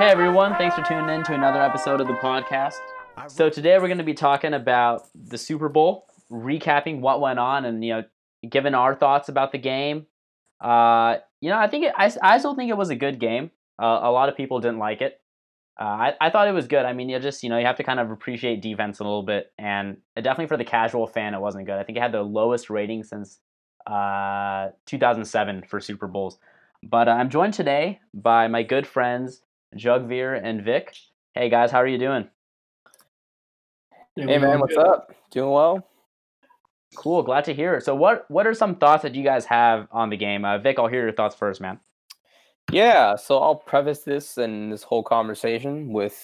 Hey everyone, thanks for tuning in to another episode of the podcast. So today we're going to be talking about the Super Bowl, recapping what went on, and you know, giving our thoughts about the game. Uh, you know, I think it, I, I still think it was a good game. Uh, a lot of people didn't like it. Uh, I, I thought it was good. I mean, you just you know you have to kind of appreciate defense a little bit, and definitely for the casual fan, it wasn't good. I think it had the lowest rating since uh, 2007 for Super Bowls. But uh, I'm joined today by my good friends Jugveer and Vic. Hey guys, how are you doing? Hey man, what's up? Doing well? Cool, glad to hear. It. So, what what are some thoughts that you guys have on the game? Uh, Vic, I'll hear your thoughts first, man. Yeah, so I'll preface this and this whole conversation with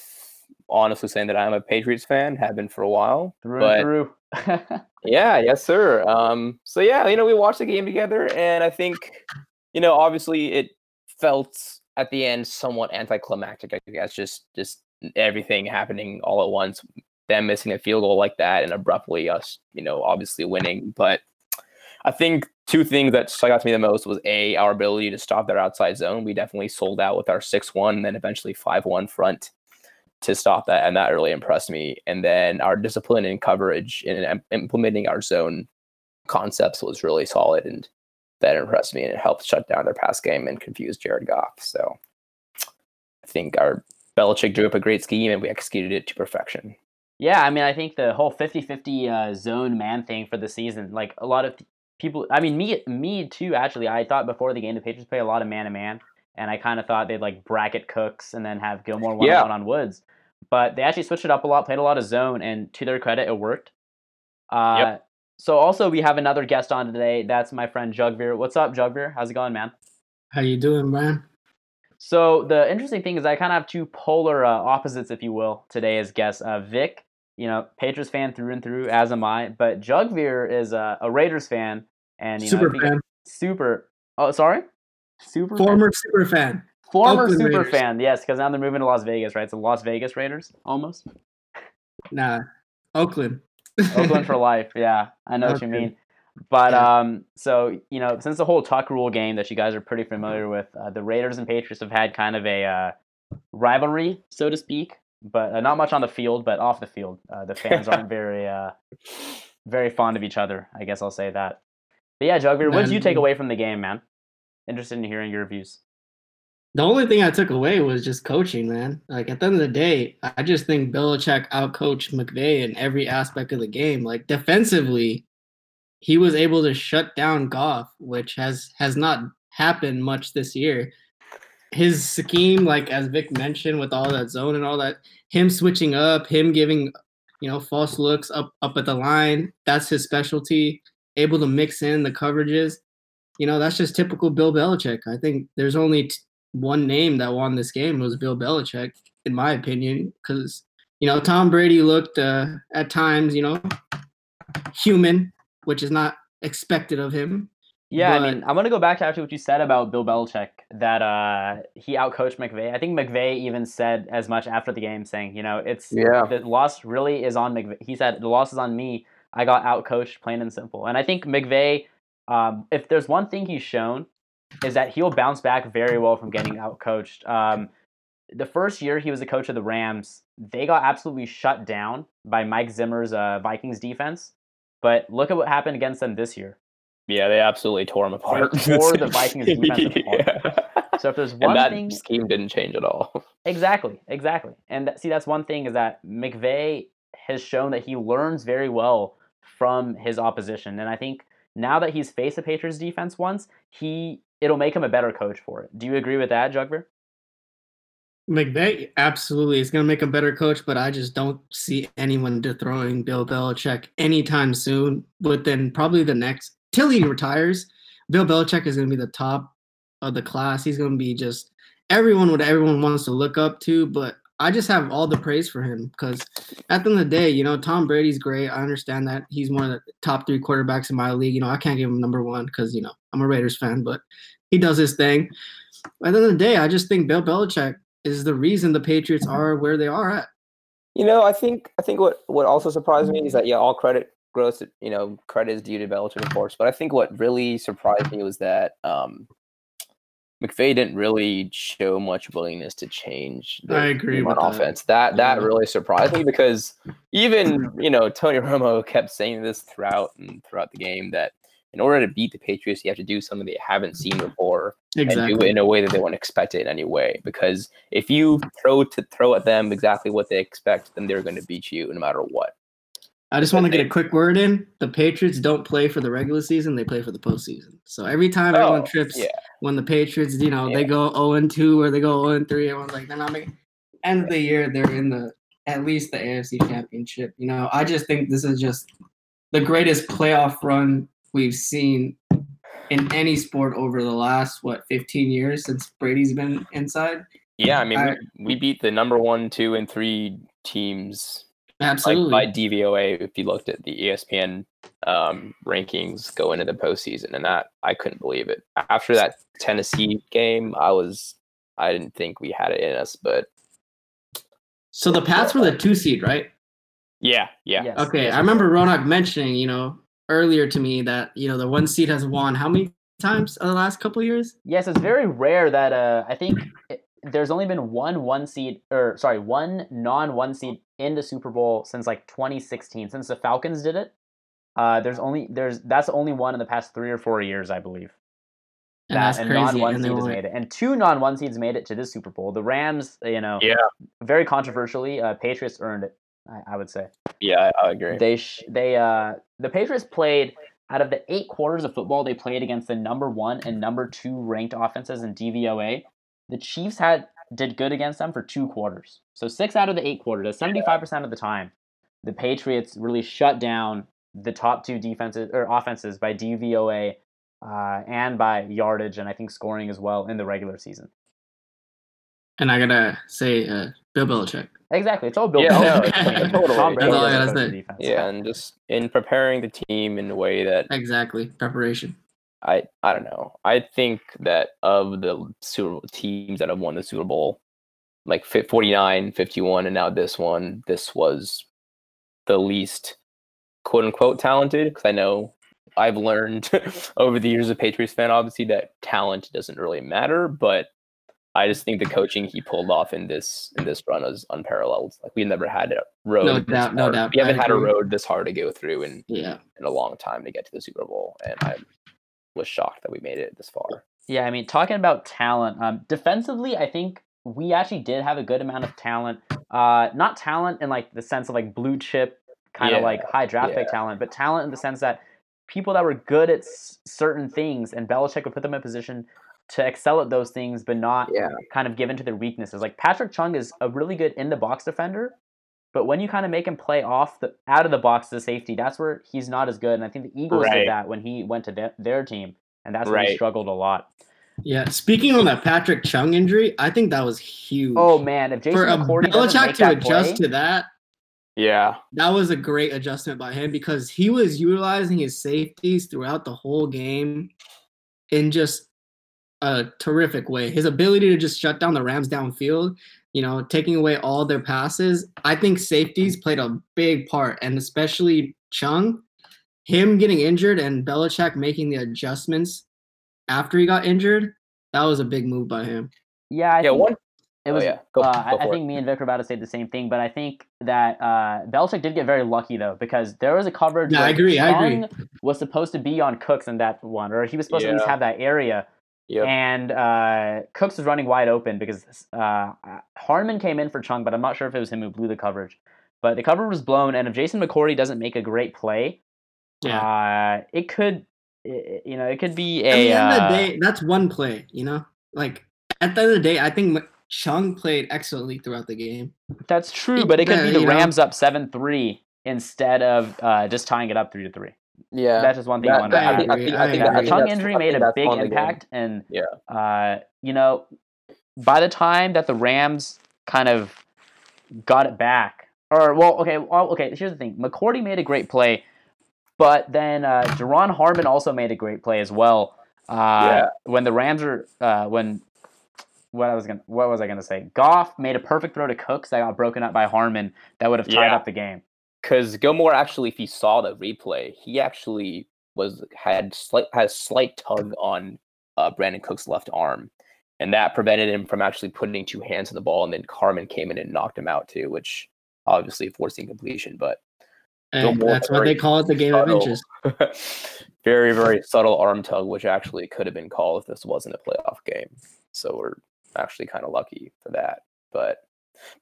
honestly saying that I'm a Patriots fan, have been for a while. Through but and through. yeah, yes, sir. Um, so yeah, you know, we watched the game together, and I think, you know, obviously it felt at the end somewhat anticlimactic. I guess just just everything happening all at once, them missing a field goal like that, and abruptly us, you know, obviously winning. But I think two things that stuck out to me the most was a our ability to stop their outside zone. We definitely sold out with our six one, and then eventually five one front to stop that, and that really impressed me. And then our discipline in coverage and implementing our zone concepts was really solid, and that impressed me, and it helped shut down their pass game and confuse Jared Goff. So I think our Belichick drew up a great scheme, and we executed it to perfection. Yeah, I mean, I think the whole 50-50 uh, zone man thing for the season, like a lot of people, I mean, me, me too. Actually, I thought before the game the Patriots play a lot of man to man, and I kind of thought they'd like bracket Cooks and then have Gilmore one Yeah. on Woods, but they actually switched it up a lot, played a lot of zone, and to their credit, it worked. Uh, Yep. So also we have another guest on today. That's my friend Jugveer. What's up, Jugveer? How's it going, man? How you doing, man? So the interesting thing is I kind of have two polar uh, opposites, if you will, today as guests. Uh, Vic, you know, Patriots fan through and through, as am I. But Jugveer is a, a Raiders fan, and you know, super think- fan, super. Oh, sorry, super fan? former super fan. former Oakland super Raiders. fan. Yes, because now they're moving to Las Vegas, right? It's So Las Vegas Raiders, almost Nah, Oakland. Oakland for life. Yeah, I know what you mean. But Yeah. um, so you know, since the whole Tuck Rule game that you guys are pretty familiar with, uh, the Raiders and Patriots have had kind of a uh, rivalry, so to speak. But uh, not much on the field, but off the field, uh, the fans aren't very, uh, very fond of each other. I guess I'll say that. But yeah, Jugveer, what did you take away from the game, man? Interested in hearing your views. The only thing I took away was just coaching, man. Like at the end of the day, I just think Belichick outcoached McVay in every aspect of the game. Like defensively, he was able to shut down Goff, which has has not happened much this year. His scheme, like as Vic mentioned, with all that zone and all that, him switching up, him giving, you know, false looks up up at the line, that's his specialty. Able to mix in the coverages, you know, that's just typical Bill Belichick. I think there's only t- one name that won this game was Bill Belichick, in my opinion, because you know Tom Brady looked uh, at times, you know, human, which is not expected of him. Yeah, I But- mean, I'm gonna go back to actually what you said about Bill Belichick that uh, he outcoached McVay. I think McVay even said as much after the game, saying, you know, it's Yeah. the loss really is on McVay. He said the loss is on me. I got outcoached, plain and simple. And I think McVay, um, if there's one thing he's shown, is that he'll bounce back very well from getting outcoached. Um, the first year he was the coach of the Rams, they got absolutely shut down by Mike Zimmer's uh, Vikings defense. But look at what happened against them this year. Yeah, they absolutely tore him apart. tore the Vikings defense apart. Yeah. So if there's one and that thing, scheme didn't change at all. exactly, exactly, and that, see that's one thing is that McVay has shown that he learns very well from his opposition, and I think now that he's faced the Patriots defense once, he it'll make him a better coach for it. Do you agree with that, Jugveer? McVay absolutely is going to make him a better coach, but I just don't see anyone dethroning Bill Belichick anytime soon. Within probably the next till he retires, Bill Belichick is going to be the top of the class. He's going to be just everyone what everyone wants to look up to. But I just have all the praise for him because at the end of the day, you know, Tom Brady's great. I understand that he's one of the top three quarterbacks in my league. You know, I can't give him number one because you know I'm a Raiders fan, but he does his thing. At the end of the day, I just think Bill Belichick is the reason the Patriots are where they are at. You know, I think I think what what also surprised me is that yeah, all credit gross you know credit is due to Belichick, of course. But I think what really surprised me was that um, McVay didn't really show much willingness to change the I agree on that. offense. That that Yeah. really surprised me because even you know Tony Romo kept saying this throughout and throughout the game that in order to beat the Patriots, you have to do something they haven't seen before and do it in a way that they won't expect it in any way. Because if you throw to throw at them exactly what they expect, then they're going to beat you no matter what. I just want to get a quick word in. The Patriots don't play for the regular season; they play for the postseason. So every time oh, everyone Oh, trips yeah. when the Patriots, you know, Yeah. they go zero and two or they go zero and three, everyone's like, they're not making. End of the year, they're in the at least the AFC Championship. You know, I just think this is just the greatest playoff run we've seen in any sport over the last what 15 years since Brady's been inside. Yeah, I mean, I- we, we beat the number one, two, and three teams like Absolutely. by DVOA. If you looked at the ESPN um, rankings going into the postseason, and that I couldn't believe it. After that Tennessee game, I was I didn't think we had it in us, but so the Pats were the two seed, right? yeah, yeah, Yes, Okay, yes, I remember Ronak mentioning, you know, earlier to me that you know the one seed has won how many times in the last couple of years? Yes, it's very rare that uh, I think it, there's only been one one seed, or sorry, one non one seed in the Super Bowl since like 2016, since the Falcons did it. Uh, there's only there's that's the only one in the past three or four years, I believe. And that that's and crazy. non one And seed has made it, and two non one seeds made it to this Super Bowl. The Rams, you know, Yeah. very controversially, uh, Patriots earned it. I, I would say yeah. I, I agree. they sh- they uh the Patriots played out of the eight quarters of football they played against the number one and number two ranked offenses in DVOA. The Chiefs had did good against them for two quarters. So six out of the eight quarters, seventy five percent of the time, the Patriots really shut down the top two defenses or offenses by DVOA uh, and by yardage and I think scoring as well in the regular season. And I gotta say, uh, Bill Belichick. Exactly, it's all built. Yeah, no, Tom totally. Brady That's all I gotta say. defense. yeah, and just in preparing the team in a way that Exactly, preparation. I I don't know. I think that of the Super Bowl teams that have won the Super Bowl, like fi- 49, 51, and now this one, this was the least quote unquote talented. Because I know I've learned over the years of Patriots fan, obviously, that talent doesn't really matter. But I just think the coaching he pulled off in this in this run is unparalleled. Like we never had a road. No this doubt, no hard- doubt. We haven't had a road this hard to go through in Yeah. in a long time to get to the Super Bowl, and I was shocked that we made it this far. Yeah, I mean, talking about talent, um, defensively, I think we actually did have a good amount of talent. Uh, not talent in like the sense of like blue chip, kind of Yeah, like high draft pick talent, but talent in the sense that people that were good at s- certain things, and Belichick would put them in a position to excel at those things, but not Yeah. kind of give into their weaknesses. Like Patrick Chung is a really good in the box defender, but when you kind of make him play off the out of the box as a safety, that's where he's not as good. And I think the Eagles Right. did that when he went to their, their team, and that's where he struggled a lot. Yeah. Speaking on that Patrick Chung injury, I think that was huge. Oh man, if Jason for a McCourty doesn't Belichick to adjust play, to that, Yeah, that was a great adjustment by him because he was utilizing his safeties throughout the whole game and just a terrific way. His ability to just shut down the Rams downfield, you know, taking away all their passes. I think safeties played a big part, and especially Chung, him getting injured and Belichick making the adjustments after he got injured. That was a big move by him. yeah, I yeah. think One. it oh, was. yeah. Go, uh, go I, I think it. me and Vic were about to say the same thing, but I think that uh, Belichick did get very lucky though because there was a coverage. Yeah, I where agree, I agree. Was supposed to be on Cooks in that one, or he was supposed to at least have that area. Yep. And uh, Cooks was running wide open because uh, Harmon came in for Chung, but I'm not sure if it was him who blew the coverage. But the cover was blown, and if Jason McCourty doesn't make a great play, uh, it could, i- you know, it could be a. at the end of uh, the day, that's one play, you know? Like at the end of the day, I think Chung played excellently throughout the game. That's true, but it could Yeah, be the you know. Rams up seven three instead of uh, just tying it up three to three. Yeah. That's just one thing I That- wanted to that- I add. think, I think, I think, I I The think Chung injury made a big one of the game. impact, and Yeah. uh, you know, by the time that the Rams kind of got it back, or well, okay, well, okay. Here's the thing: McCourty made a great play, but then uh, Duron Harmon also made a great play as well. Uh, Yeah. When the Rams are uh, when what I was gonna what was I gonna say? Goff made a perfect throw to Cooks that got broken up by Harmon that would have tied Yeah. up the game. Because Gilmore actually, if he saw the replay, he actually was had slight has slight tug on uh, Brandin Cook's left arm, and that prevented him from actually putting two hands on the ball. And then Harmon came in and knocked him out too, which obviously forcing completion, but that's what they call it the game of subtle. inches. very, very subtle arm tug, which actually could have been called if this wasn't a playoff game. So we're actually kind of lucky for that. But,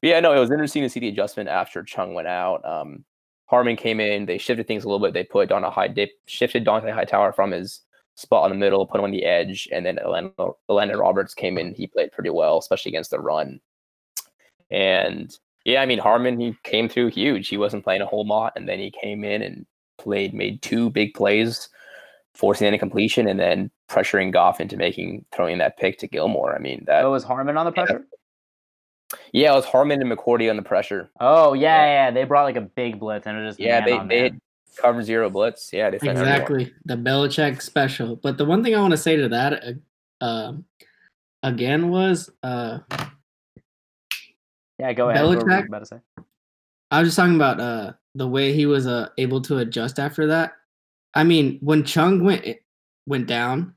but yeah, no, it was interesting to see the adjustment after Chung went out. Um, Harmon came in, they shifted things a little bit. They put Dont'a High, they shifted Dont'a Hightower from his spot in the middle, put him on the edge, and then Elandon, Elandon Roberts came in. He played pretty well, especially against the run. And yeah, I mean Harmon, he came through huge. He wasn't playing a whole lot, and then he came in and played, made two big plays, forcing any completion, and then pressuring Goff into making throwing that pick to Gilmore. I mean that. Oh, was Harmon on the pressure? yeah, it was Harmon and McCourty on the pressure. Oh yeah, yeah, yeah. They brought like a big blitz and it was just Yeah, man they they man. cover zero blitz. Yeah, they sent everyone. Exactly, the Belichick special. But the one thing I want to say to that, uh, um, again, was uh, Yeah, go ahead. What Belichick? about to say? I was just talking about uh, the way he was uh, able to adjust after that. I mean, when Chung went went down,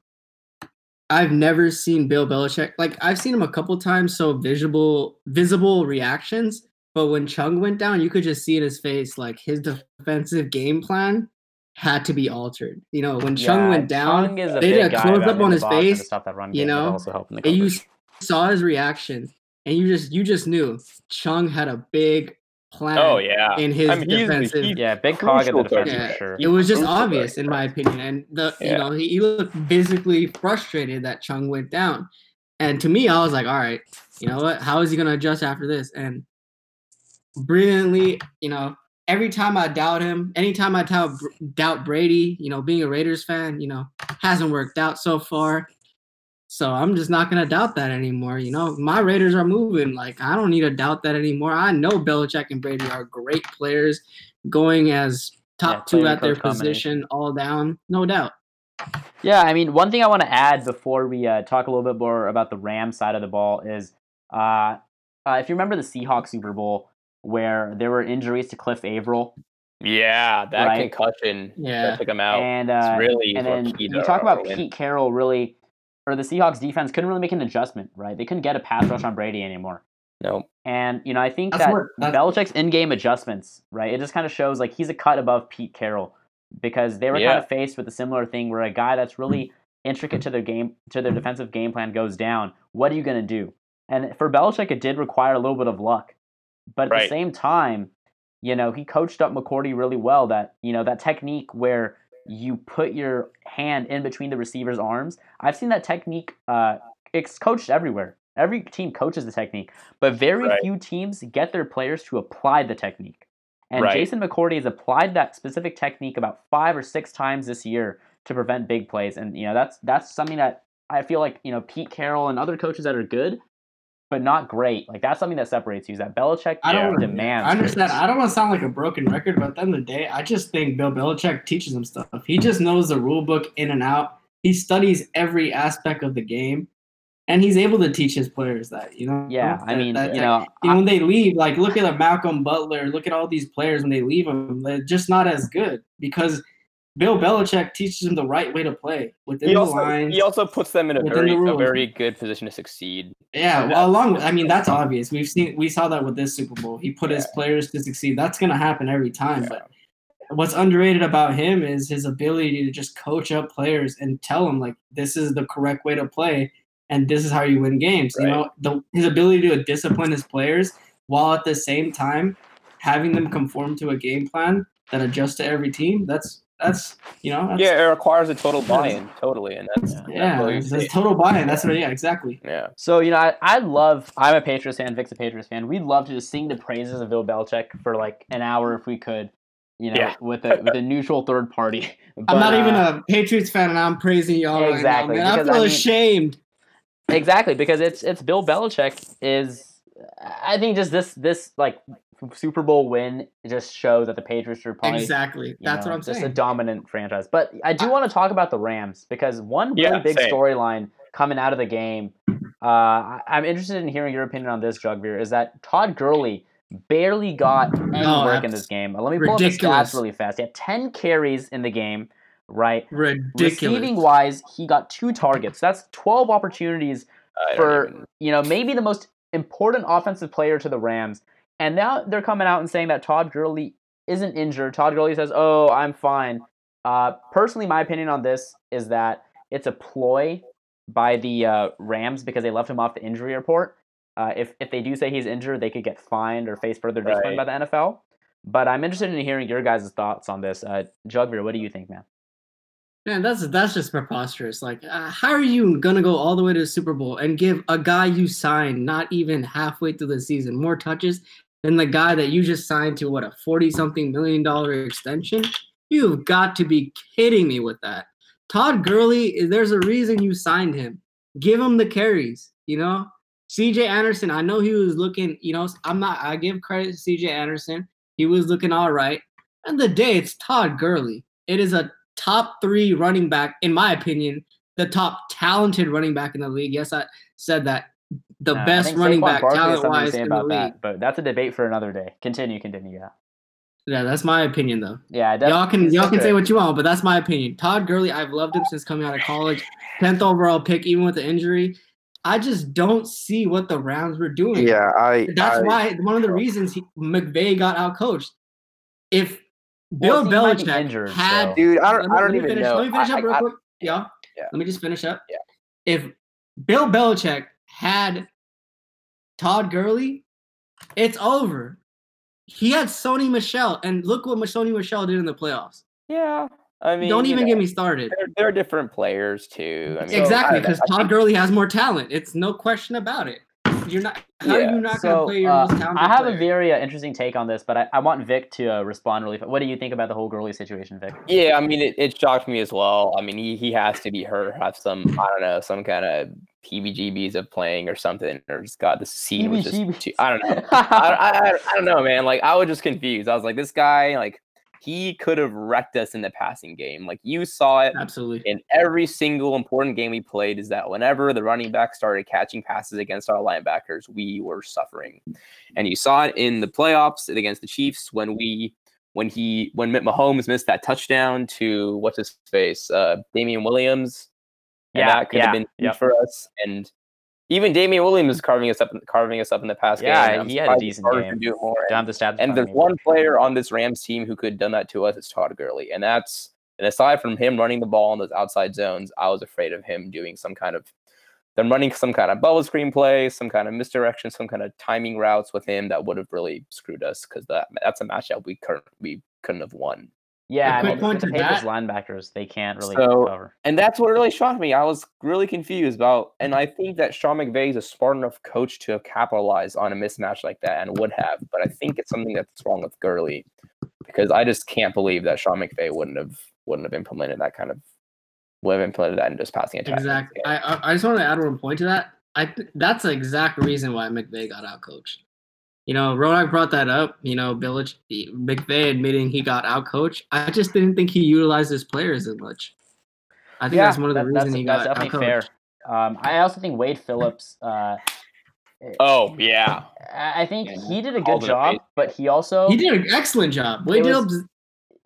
I've never seen Bill Belichick like I've seen him a couple times, so visible visible reactions. But when Chung went down, you could just see in his face like his defensive game plan had to be altered. You know, when Chung Yeah, went down, they did a close up on his box and to face, stop that run you know, and you saw his reaction, and you just you just knew Chung had a big plan. Oh yeah, in his I mean, defensive- he's Yeah, big cog in the defense Yeah, for sure. it was just crucial obvious right in my opinion and the you know he, he looked physically frustrated that chung went down. And to me i was like all right you know what? How is he going to adjust after this? And brilliantly you know every time i doubt him anytime i doubt, doubt brady you know being a raiders fan you know hasn't worked out so far so i'm just not going to doubt that anymore you know my raiders are moving like i don't need to doubt that anymore i know Belichick and brady are great players going as top Yeah, two at their coach combination. position, all down, no doubt. Yeah, I mean, one thing I want to add before we uh, talk a little bit more about the Rams side of the ball is, uh, uh, if you remember the Seahawks Super Bowl where there were injuries to Cliff Avril, yeah, that Right. concussion Yeah. that took him out. and it's uh, really and what then keyed you talk about. Pete Carroll really, or the Seahawks defense couldn't really make an adjustment, right? They couldn't get a pass rush on Brady anymore. No, And you know, I think That's that what- that's- Belichick's in-game adjustments, right? It just kind of shows like he's a cut above Pete Carroll because they were Yeah. kind of faced with a similar thing where a guy that's really intricate to their game to their defensive game plan goes down. What are you going to do? And for Belichick, it did require a little bit of luck, but at the same time, you know, he coached up McCourty really well. That you know that technique where you put your hand in between the receiver's arms. I've seen that technique. Uh, it's coached everywhere. Every team coaches the technique, but very Right. few teams get their players to apply the technique. And Right. Jason McCourty has applied that specific technique about five or six times this year to prevent big plays. And you know that's that's something that I feel like you know Pete Carroll and other coaches that are good, but not great. Like that's something that separates you. Is that Belichick I don't demands. I understand. I don't want to sound like a broken record, but at the end of the day, I just think Bill Belichick teaches him stuff. He just knows the rule book in and out. He studies every aspect of the game, and he's able to teach his players that. You know. Yeah, I mean, that- you that- know, And when they leave, like look at a Malcolm Butler, look at all these players when they leave them, they're just not as good because Bill Belichick teaches them the right way to play within he the also lines. he also puts them in a very the a very good position to succeed. Yeah, well, along with, I mean, that's obvious. We've seen, we saw that with this Super Bowl. He put his players to succeed. That's going to happen every time. Yeah. But what's underrated about him is his ability to just coach up players and tell them, like, this is the correct way to play and this is how you win games. You know, the, his ability to discipline his players while at the same time having them conform to a game plan that adjusts to every team. That's, that's, you know, that's, Yeah, it requires a total buy-in, totally, and that's Yeah. that's yeah, it's, total buy-in. That's what, yeah, exactly. yeah. So you know, I, I love. I'm a Patriots fan. Vic's a Patriots fan. We'd love to just sing the praises of Bill Belichick for like an hour if we could. You know, Yeah. with a with a neutral third party. I'm But, not even uh, a Patriots fan, and I'm praising y'all Exactly, right now, man. I feel I mean- ashamed. exactly because it's it's Bill Belichick is. I think just this this like Super Bowl win just shows that the Patriots are probably Exactly. That's know, what I'm just saying. a dominant franchise. But I do want to talk about the Rams because one really Yeah, big storyline coming out of the game. Uh, I- I'm interested in hearing your opinion on this, Jugveer. Is that Todd Gurley barely got any No, work in this game? Let me pull up the stats really fast. He had 10 carries in the game, right? Ridiculous. Receiving wise, he got two targets. That's 12 opportunities for even- you know maybe the most important offensive player to the Rams, and now they're coming out and saying that Todd Gurley isn't injured. Todd Gurley says, "Oh, I'm fine." Uh, personally, my opinion on this is that it's a ploy by the uh, Rams because they left him off the injury report. Uh, if if they do say he's injured, they could get fined or face further discipline by the NFL. But I'm interested in hearing your guys' thoughts on this. Uh, Jugveer, what do you think, man? Man, that's that's just preposterous. Like, uh, how are you gonna go all the way to the Super Bowl and give a guy you signed not even halfway through the season more touches than the guy that you just signed to what a forty-something million dollar extension? You've got to be kidding me with that. Todd Gurley, there's a reason you signed him. Give him the carries. You know, C.J. Anderson. I know he was looking. You know, I'm not. I give credit to C.J. Anderson. He was looking all right. And the day it's Todd Gurley. It is a top three running back, in my opinion, the top talented running back in the league. Yes, I said that. The I best running back talent wise say in the league. that, but that's a debate for another day. Continue, continue. Yeah, Yeah, that's my opinion though. yeah. def- y'all can y'all can a- say what you want, but that's my opinion. Todd Gurley, I've loved him since coming out of college. Tenth overall pick, even with the injury. I just don't see what the Rams were doing. Yeah, I. That's I, why one of the reasons he, McVay got out coached. If Bill Well, he might be Belichick injured, had so- dude. I don't. me- I don't let me even finish, know. Let me finish I- up real I- quick. Yeah. Yeah. Let me just finish up. Yeah. If Bill Belichick had Todd Gurley, it's over. He had Sony Michel, and look what Sony Michel did in the playoffs. yeah, I mean, Don't even know, get me started. They're, they're different players too. I mean, exactly, because I Todd think- Gurley has more talent. It's no question about it. You're not. How are you not going to play your uh, most talented I have player? a very uh, interesting take on this, but I, I want Vic to uh, respond really. fa- What do you think about the whole Gurley situation, Vic? Yeah, I mean, it, it shocked me as well. I mean, he, he has to be hurt, have some, I don't know, some kind of PBGBs of playing or something, or just got the scene was just too, I don't know. I, I, I, I don't know, man. Like, I was just confused. I was like, this guy, like, he could have wrecked us in the passing game. Like, you saw it Absolutely. in every single important game we played is that whenever the running back started catching passes against our linebackers, we were suffering. And you saw it in the playoffs against the Chiefs when we when he when Mitt Mahomes missed that touchdown to what's his face, uh Damien Williams. And Yeah, that could yeah, have been yep. for us. And even Damien Williams is carving us up carving us up in the past Yeah, game. and he had a decent game. can do it more. Have the stats. And there's one player on this Rams team who could have done that to us. It's Todd Gurley, and that's and aside from him running the ball in those outside zones, I was afraid of him doing some kind of them running some kind of bubble screen play, some kind of misdirection, some kind of timing routes with him that would have really screwed us because that that's a matchup we couldn't we couldn't have won. Yeah, I quick mean, point with the to Patriots that- linebackers, they can't really So- cover. And that's what really shocked me. I was really confused about, and I think that Sean McVay is a smart enough coach to have capitalized on a mismatch like that and would have. But I think it's something that's wrong with Gurley because I just can't believe that Sean McVay wouldn't have wouldn't have implemented that kind of would have implemented that in just passing attack. Exactly. I, I I just want to add one point to that. I that's the exact reason why McVay got out coached. You know, Ronak brought that up. You know, Billich, McVay admitting he got out coached. I just didn't think he utilized his players as much. I think that's one of the that- reasons that's, he that's got definitely out fair. Um, I also think Wade Phillips. Uh, Oh yeah, I I think Yeah, he did a good job, bait. but he also He did an excellent job. Wade Phillips,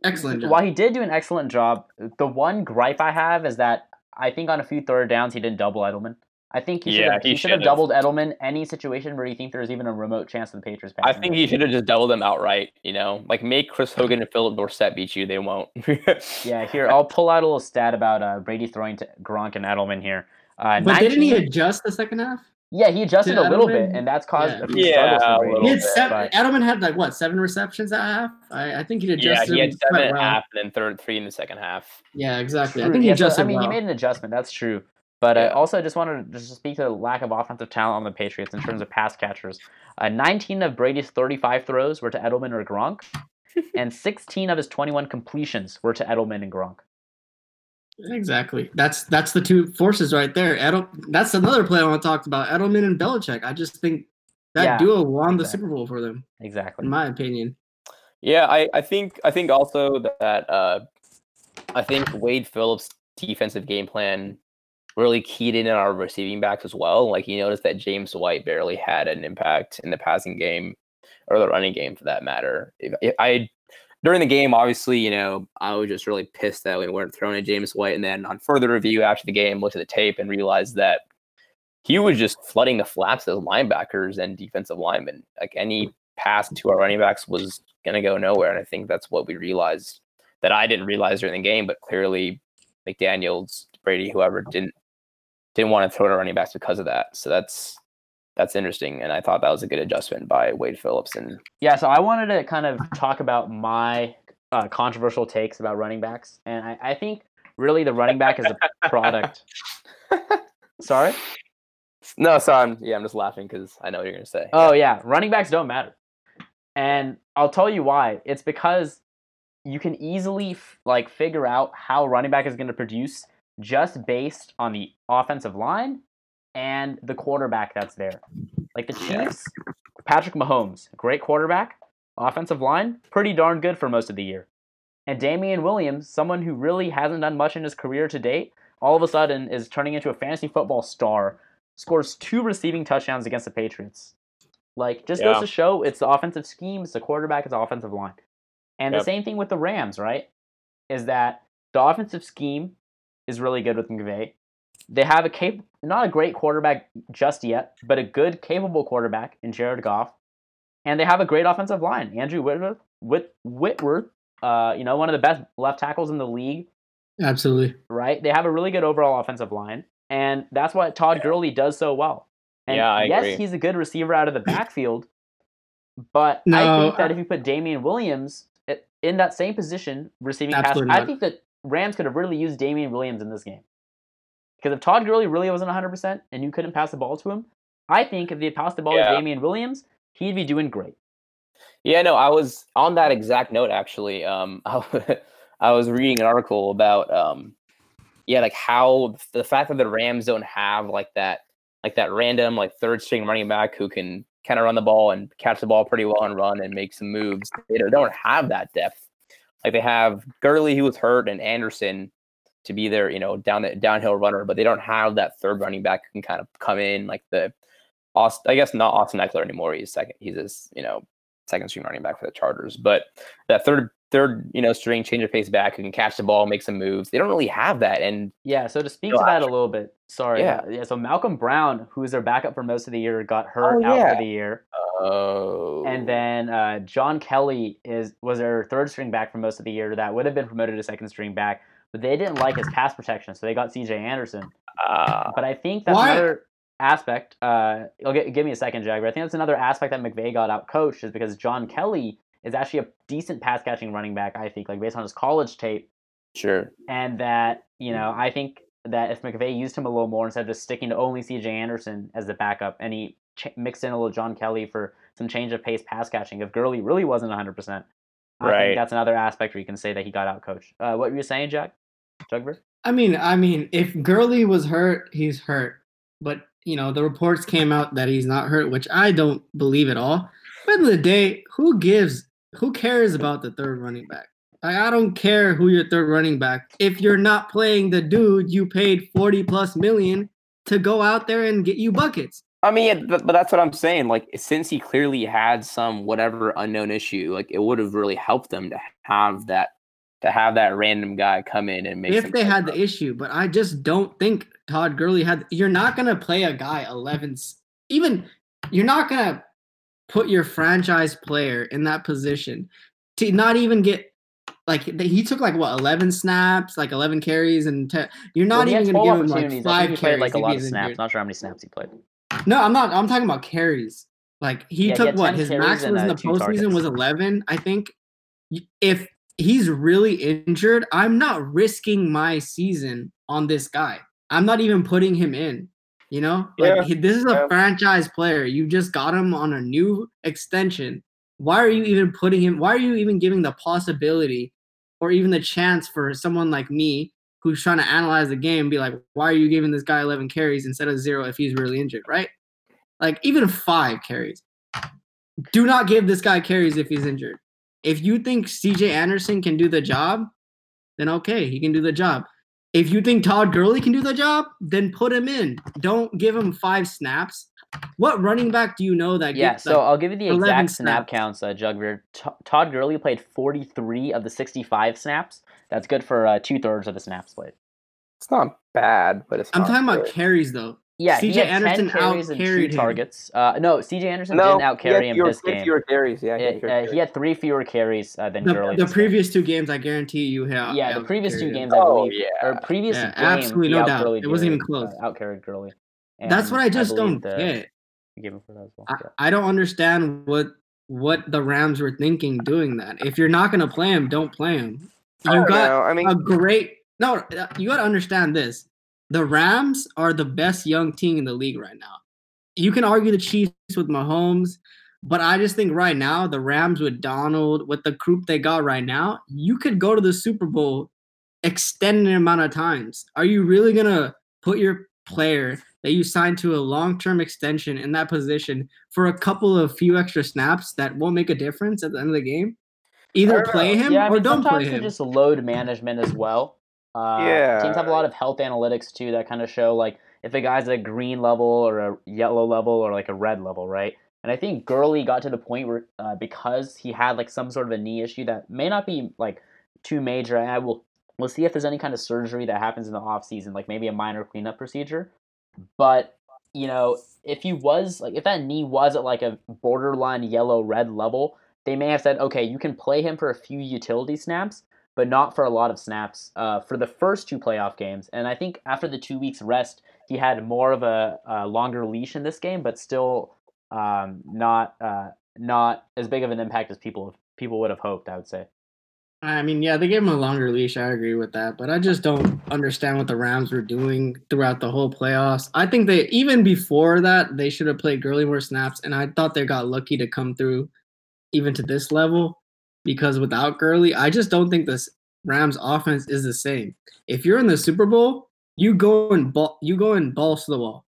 excellent job. While he did do an excellent job, the one gripe I have is that I think on a few third downs he didn't double Edelman. I think he should Yeah, have, he he should have should've. doubled Edelman any situation where you think there's even a remote chance of the Patriots. I think he should have just doubled them outright. You know, like make Chris Hogan and Phillip Dorsett beat you. They won't. Yeah, here I'll pull out a little stat about uh, Brady throwing to Gronk and Edelman here. Uh, but didn't he adjust the second half? Yeah, he adjusted to a little bit, and that's caused Yeah. a few Yeah, struggles for Brady. little He had bit, seven, but- Edelman had like what seven receptions at half. I, I think he yeah, adjusted. he had him seven quite and half, and then third three in the second half. Yeah, exactly. I think he yeah, so, adjusted I mean, well. he made an adjustment. That's true. But Yeah. uh, also, I just wanted to just speak to the lack of offensive talent on the Patriots in terms of pass catchers. Uh, 19 of Brady's 35 throws were to Edelman or Gronk, and 16 of his 21 completions were to Edelman and Gronk. Exactly. That's that's the two forces right there. Edel, that's another play I want to talk about. Edelman and Belichick. I just think that Yeah, duo won the. Super Bowl for them, Exactly. in my opinion. Yeah, I, I think I think also that uh, I think Wade Phillips' defensive game plan really keyed in on our receiving backs as well. Like you noticed that James White barely had an impact in the passing game or the running game for that matter. If, if I during the game, obviously, you know, I was just really pissed that we weren't throwing at James White. And then on further review after the game, looked at the tape and realized that he was just flooding the flats of linebackers and defensive linemen. Like any pass to our running backs was going to go nowhere. And I think that's what we realized that I didn't realize during the game, but clearly McDaniels, Brady, whoever didn't didn't want to throw to running backs because of that. So that's that's interesting, and I thought that was a good adjustment by Wade Phillips. And yeah, so I wanted to kind of talk about my uh, controversial takes about running backs, and I, I think really the running back is a product. Sorry. No, sorry. I'm, yeah, I'm just laughing because I know what you're gonna say. Oh yeah, running backs don't matter, and I'll tell you why. It's because you can easily f- like figure out how running back is going to produce just based on the offensive line and the quarterback that's there. Like the Chiefs, Patrick Mahomes, great quarterback, offensive line, pretty darn good for most of the year. And Damien Williams, someone who really hasn't done much in his career to date, all of a sudden is turning into a fantasy football star, scores two receiving touchdowns against the Patriots. Like, just Yeah. goes to show it's the offensive scheme, it's the quarterback, it's the offensive line. And Yep. the same thing with the Rams, right? Is that the offensive scheme is really good with McVay. They have a cap- not a great quarterback just yet, but a good, capable quarterback in Jared Goff, and they have a great offensive line. Andrew Whitworth, Whit- Whitworth, uh, you know, one of the best left tackles in the league, Absolutely. right? They have a really good overall offensive line, and that's what Todd Gurley does so well. And Yeah, I yes, agree. he's a good receiver out of the backfield, but I think that if you put Damien Williams in that same position, receiving pass, Absolutely I think that Rams could have really used Damien Williams in this game. Because if Todd Gurley really wasn't 100% and you couldn't pass the ball to him, I think if they passed the ball Yeah. to Damien Williams, he'd be doing great. Yeah, no, I was on that exact note actually. Um, I was reading an article about um, yeah, like how the fact that the Rams don't have like that, like that random like third string running back who can kind of run the ball and catch the ball pretty well and run and make some moves. They don't have that depth. Like they have Gurley who was hurt and Anderson to be their you know down the downhill runner, but they don't have that third running back who can kind of come in like the Austin, I guess not Austin Ekeler anymore. He's second. He's his, you know, second string running back for the Chargers. But that third, third, you know, string change of pace back who can catch the ball, make some moves. They don't really have that. And Yeah, so to speak to that a little bit, sorry. Yeah. uh, yeah. So Malcolm Brown, who's their backup for most of the year, got hurt Oh, out yeah. for the year. Oh, And then uh, John Kelly is was their third string back for most of the year. That would have been promoted to second string back, but they didn't like his pass protection, so they got C.J. Anderson. uh, But I think that's Why- another aspect. Uh, you'll get, give me a second, Jag. But I think that's another aspect that McVay got out coached is because John Kelly is actually a decent pass catching running back. I think, like based on his college tape, sure. and that you know I think that if McVay used him a little more instead of just sticking to only C.J. Anderson as the backup, and he ch- mixed in a little John Kelly for some change of pace pass catching, if Gurley really wasn't 100, percent I Right. think that's another aspect where you can say that he got out coached. Uh, what were you saying, Jack? Jugveer? I mean, I mean, if Gurley was hurt, he's hurt. But you know, the reports came out that he's not hurt, which I don't believe at all. But in the day, who gives? Who cares about the third running back? Like, I don't care who your third running back. If you're not playing the dude you paid forty plus million to go out there and get you buckets. I mean, yeah, but, but that's what I'm saying. Like, since he clearly had some whatever unknown issue, like it would have really helped them to have that to have that random guy come in and make. if they had plays. the issue, but I just don't think Todd Gurley had. You're not gonna play a guy 11. Even you're not gonna put your franchise player in that position to not even get like he took like what 11 snaps, like 11 carries, and te- you're not Well, even gonna 12 give him like five think he played carries. like a lot of snaps. injured. Not sure how many snaps he played. No, I'm not. I'm talking about carries. Like he Yeah, took what his max was in uh, the postseason targets. was 11. I think if he's really injured, I'm not risking my season on this guy. I'm not even putting him in. You know, like Yeah, he, this is a yeah. franchise player. You just got him on a new extension. Why are you even putting him? Why are you even giving the possibility or even the chance for someone like me who's trying to analyze the game be like, why are you giving this guy 11 carries instead of zero if he's really injured, right? Like even five carries. Do not give this guy carries if he's injured. If you think CJ Anderson can do the job, then okay, he can do the job. If you think Todd Gurley can do the job, then put him in. Don't give him five snaps. What running back do you know that Yeah, gets so like, I'll give you the 11 exact snap snaps. counts, uh, Jugbeard. T- Todd Gurley played 43 of the 65 snaps. That's good for uh, two thirds of the snap played. It's not bad, but it's. I'm not talking about carries though. Yeah, CJ had Anderson 10 carries and two out-carried him. targets. Uh, no, CJ Anderson No, didn't he had outcarry him fewer, this game. fewer carries. Yeah, he had fewer uh, carries. he had three fewer carries uh, than The, Gurley. the this game. previous two games, I guarantee you, yeah. Yeah, the previous two games, I Oh, believe, yeah. or previous Yeah, game, absolutely no out doubt. Gurleyed It wasn't even close. Uh, outcarried Gurley. That's what I just believe don't the- get. you gave him for that as well. I, Yeah. I don't understand what what the Rams were thinking doing that. If you're not gonna play him, don't play him. You got know. I mean, a great no. You got to understand this: the Rams are the best young team in the league right now. You can argue the Chiefs with Mahomes, but I just think right now the Rams with Donald, with the group they got right now, you could go to the Super Bowl extended amount of times. Are you really gonna put your player that you signed to a long-term extension in that position for a couple of few extra snaps that won't make a difference at the end of the game? Either don't play him Yeah, I or mean, don't play him. they're just load management as well. Uh, Yeah. Teams have a lot of health analytics too that kind of show like if a guy's at a green level or a yellow level or like a red level, right? And I think Gurley got to the point where uh, because he had like some sort of a knee issue that may not be like too major. I will we'll see if there's any kind of surgery that happens in the off season, like maybe a minor cleanup procedure. But you know, if he was like if that knee was at like a borderline yellow red level, they may have said, okay, you can play him for a few utility snaps, but not for a lot of snaps uh, for the first two playoff games. And I think after the two weeks rest, he had more of a, a longer leash in this game, but still um, not uh, not as big of an impact as people people would have hoped. I would say. I mean, yeah, they gave him a longer leash. I agree with that, but I just don't understand what the Rams were doing throughout the whole playoffs. I think they even before that they should have played Gurley more snaps, and I thought they got lucky to come through even to this level because without Gurley, I just don't think this Rams offense is the same. If you're in the Super Bowl, you go and ball, you go and balls to the wall.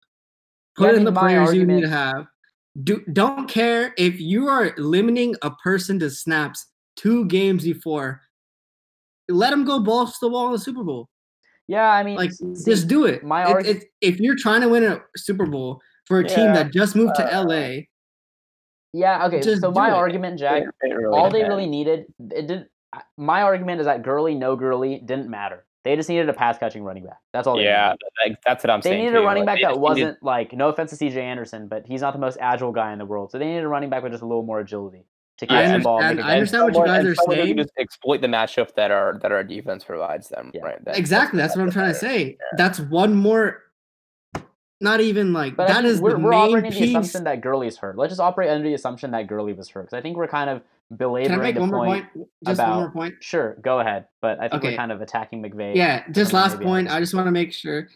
Yeah, Put in the players you need to have. Do don't care if you are limiting a person to snaps two games before. Let them go balls to the wall in the Super Bowl. Yeah, I mean, Like, see, just do it. my It- argu- it- if you're trying to win a Super Bowl for a team that just moved to uh, LA, yeah, okay. just So my it. argument, Jack, really all they depend. really needed, it did. My argument is that Gurley, no Gurley, didn't matter. They just needed a pass catching running back. That's all. They Yeah, needed. like, that's what I'm They saying. They needed a running Like, back they that needed- wasn't like no offense to CJ Anderson, but he's not the most agile guy in the world. So they needed a running back with just a little more agility to I catch the ball. understand- make a I catch. understand what you guys are saying. just exploit the matchup that our that our defense provides them. Yeah. Right. That- exactly. That's what I'm trying to say. That's one more. Not even like But that is we're, the we're main operating the assumption that Gurley's hurt. Let's just operate under the assumption that Gurley was hurt because I think we're kind of belaboring Can I make the one more point. Just about- one more point. Sure, go ahead. But I think we're kind of attacking McVay. Yeah, just last point. I just want to make sure.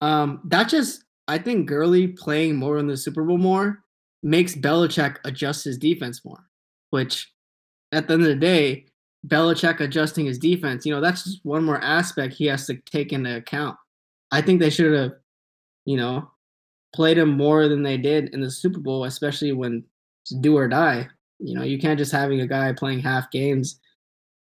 Um, that just I think Gurley playing more in the Super Bowl more makes Belichick adjust his defense more. Which, at the end of the day, Belichick adjusting his defense, you know, that's just one more aspect he has to take into account. I think they should have, you know, played him more than they did in the Super Bowl, especially when it's do or die. You know, you can't just having a guy playing half games.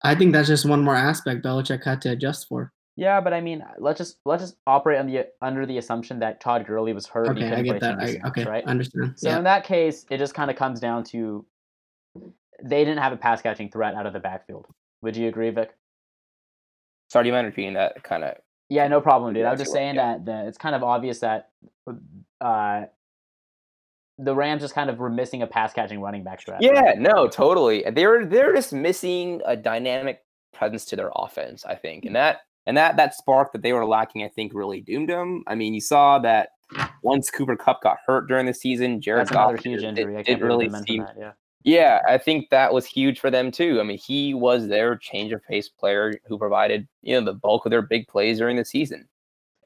I think that's just one more aspect Belichick had to adjust for. Yeah, but I mean, let's just let's just operate on the under the assumption that Todd Gurley was hurt. Okay, I get that. I, snaps, okay, right? I understand. So yeah. in that case, it just kind of comes down to they didn't have a pass catching threat out of the backfield. Would you agree, Vic? Sorry, do you mind repeating that? Kind of. Yeah, no problem, dude. I was just saying yeah. that the, it's kind of obvious that uh, the Rams just kind of were missing a pass catching running back strat. Yeah, no, totally. They're they're just missing a dynamic presence to their offense, I think, and that and that that spark that they were lacking, I think, really doomed them. I mean, you saw that once Cooper Kupp got hurt during the season, Jared That's another Goff huge injury. I It, really seemed. that. Yeah. Yeah, I think that was huge for them too. I mean, he was their change of pace player who provided you know the bulk of their big plays during the season.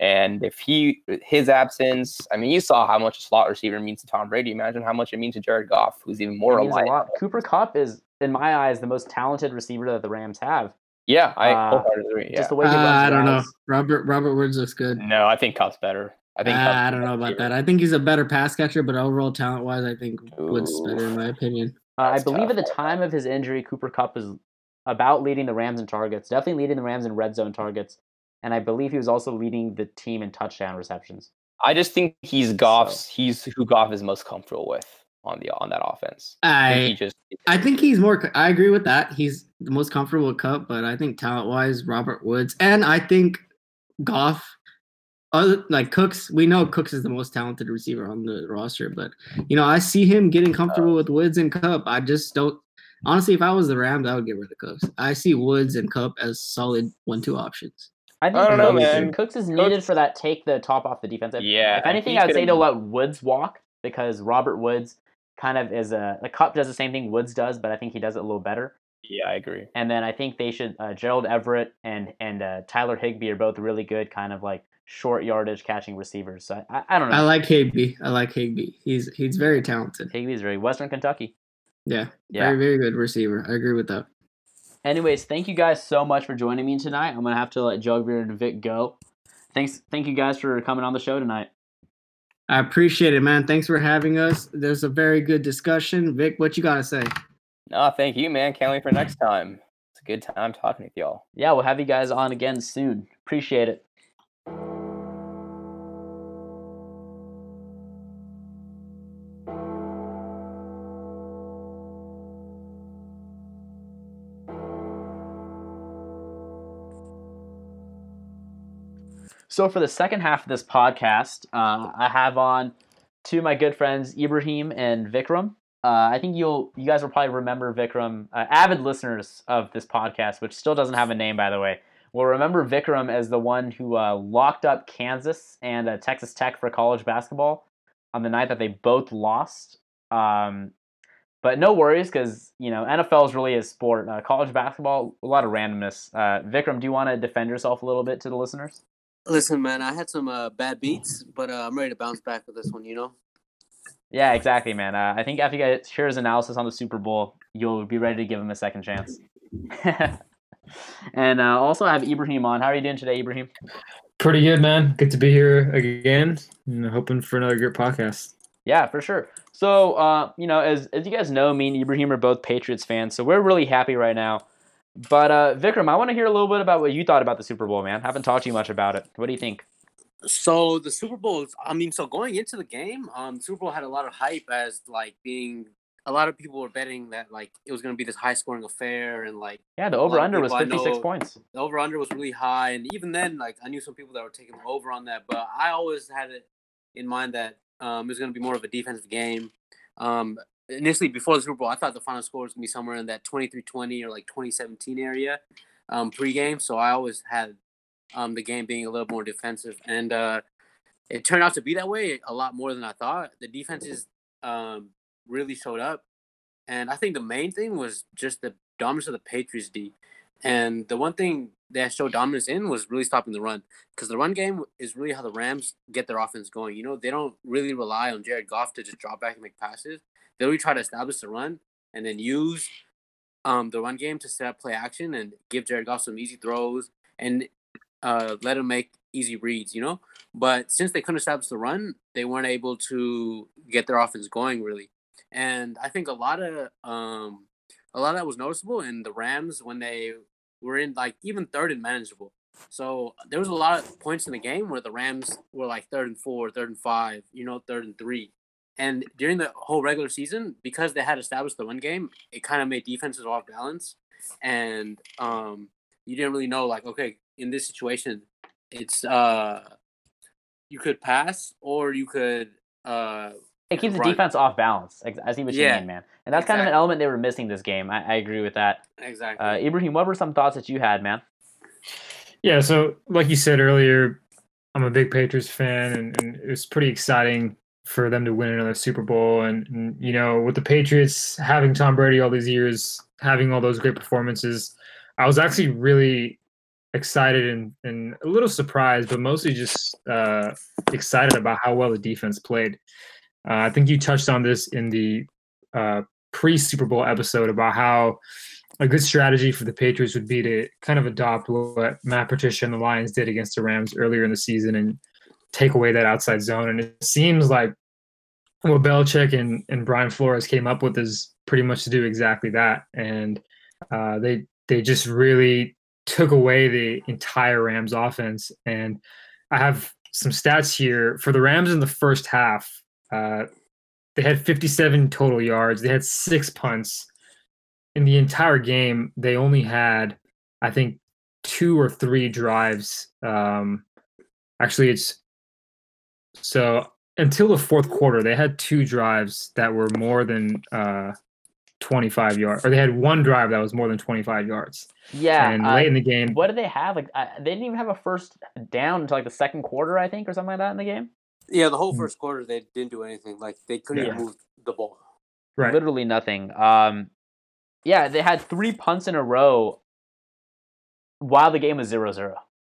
And if he his absence, I mean, you saw how much a slot receiver means to Tom Brady. Imagine how much it means to Jared Goff, who's even more It a alive. lot. Cooper Kupp is, in my eyes, the most talented receiver that the Rams have. Yeah, I Uh, wholeheartedly agree. Yeah. Just the way he Uh, I don't know. Robert Robert Woods looks good. No, I think Kupp's better. I think Uh, I don't know about receiver. that. I think he's a better pass catcher, but overall talent wise, I think Woods is better in my opinion. Uh, I believe tough. at the time of his injury, Cooper Kupp was about leading the Rams in targets, definitely leading the Rams in red zone targets, and I believe he was also leading the team in touchdown receptions. I just think he's Goff's. He's who Goff is most comfortable with on the on that offense. I think he just I think he's more. I agree with that. He's the most comfortable with Cup, but I think talent wise, Robert Woods, and I think Goff other like Cooks, we know Cooks is the most talented receiver on the roster, but you know, I see him getting comfortable with Woods and Kupp. I just don't honestly, if I was the Rams, I would get rid of Cooks. I see Woods and Kupp as solid one-two options. I think I don't know, Cooks, man. Cooks is needed Cooks- for that take the top off the defense. If, Yeah, if anything, I'd say to let Woods walk because Robert Woods kind of is a the Kupp does the same thing Woods does, but I think he does it a little better. Yeah, I agree. And then I think they should uh, Gerald Everett and and uh, Tyler Higbee are both really good, kind of like short yardage catching receivers. So I, I, I don't know. I like Higbee. I like Higbee. He's he's very talented. Higbee's very Western Kentucky. Yeah, Yeah. very very good receiver. I agree with that. Anyways, thank you guys so much for joining me tonight. I'm gonna have to let Joe Jugveer and Vic go. Thanks, thank you guys for coming on the show tonight. I appreciate it, man. Thanks for having us. There's a very good discussion. Vic, what you gotta say? No, thank you, man. Can't wait for next time. It's a good time talking with y'all. Yeah, we'll have you guys on again soon. Appreciate it. So for the second half of this podcast, uh, I have on two of my good friends, Ibrahim and Vikram. Uh, I think you'll you guys will probably remember Vikram, uh, avid listeners of this podcast, which still doesn't have a name by the way, will remember Vikram as the one who uh, locked up Kansas and uh, Texas Tech for college basketball on the night that they both lost. Um, but no worries, because you know NFL is really a sport. Uh, college basketball, a lot of randomness. Uh, Vikram, do you want to defend yourself a little bit to the listeners? Listen, man, I had some uh, bad beats, but uh, I'm ready to bounce back with this one. You know. Yeah, exactly, man. Uh, I think after you guys hear his analysis on the Super Bowl, you'll be ready to give him a second chance. and uh, also I have Ibrahim on. How are you doing today, Ibrahim? Pretty good, man. Good to be here again. And hoping for another great podcast. Yeah, for sure. So, uh, you know, as as you guys know, me and Ibrahim are both Patriots fans, so we're really happy right now. But uh, Vikram, I want to hear a little bit about what you thought about the Super Bowl, man. haven't talked to you much about it. What do you think? So the Super Bowl, I mean, so going into the game, um, Super Bowl had a lot of hype as like being. A lot of people were betting that like it was going to be this high scoring affair, and like Yeah, the over under was fifty six know- points. the over under was really high, and even then, like I knew some people that were taking the over on that, but I always had it in mind that um, it was going to be more of a defensive game. Um, initially, before the Super Bowl, I thought the final score was to be somewhere in that 23-20 or like 2017 area um, pregame. So I always had um, the game being a little more defensive, and uh, it turned out to be that way a lot more than I thought. The defenses um, really showed up, and I think the main thing was just the dominance of the Patriots D. And the one thing that showed dominance in was really stopping the run, because the run game is really how the Rams get their offense going. You know, they don't really rely on Jared Goff to just drop back and make passes. They really try to establish the run and then use um, the run game to set up play action and give Jared Goff some easy throws and uh, let him make easy reads. You know, but since they couldn't establish the run, they weren't able to get their offense going really. And I think a lot of um, a lot of that was noticeable in the Rams when they were in like even third and manageable. So there was a lot of points in the game where the Rams were like third and four, third and five, you know, third and three. And during the whole regular season, because they had established the run game, it kind of made defenses off balance. And um, you didn't really know, like, okay, in this situation, it's uh, you could pass or you could uh, It keeps the defense off balance. ex- I see what you Yeah, mean, man. And that's kind of an element they were missing this game. I, I agree with that. exactly. Uh, Ibrahim, what were some thoughts that you had, man? Yeah, so like you said earlier, I'm a big Patriots fan, and, and it was pretty exciting for them to win another Super Bowl. And, and you know, with the Patriots having Tom Brady all these years, having all those great performances, I was actually really excited and, and a little surprised, but mostly just uh, excited about how well the defense played. Uh, I think you touched on this in the uh, pre Super Bowl episode about how a good strategy for the Patriots would be to kind of adopt what Matt Patricia and the Lions did against the Rams earlier in the season and take away that outside zone. And it seems like what Belichick and, and Brian Flores came up with is pretty much to do exactly that. And uh, they they just really took away the entire Rams offense. And I have some stats here for the Rams in the first half. Uh, they had 57 total yards. They had six punts in the entire game, they only had, I think, two or three drives. Um, actually, it's So until the fourth quarter, they had two drives that were more than uh, 25 yards, or they had one drive that was more than 25 yards. Yeah. and uh, late in the game, what did they have? Like uh, they didn't even have a first down until like the second quarter, I think, or something like that in the game. Yeah, the whole Mm. first quarter they didn't do anything. Like they couldn't Yeah. move the ball. right? Literally nothing. Um, yeah, they had three punts in a row while the game was 0-0.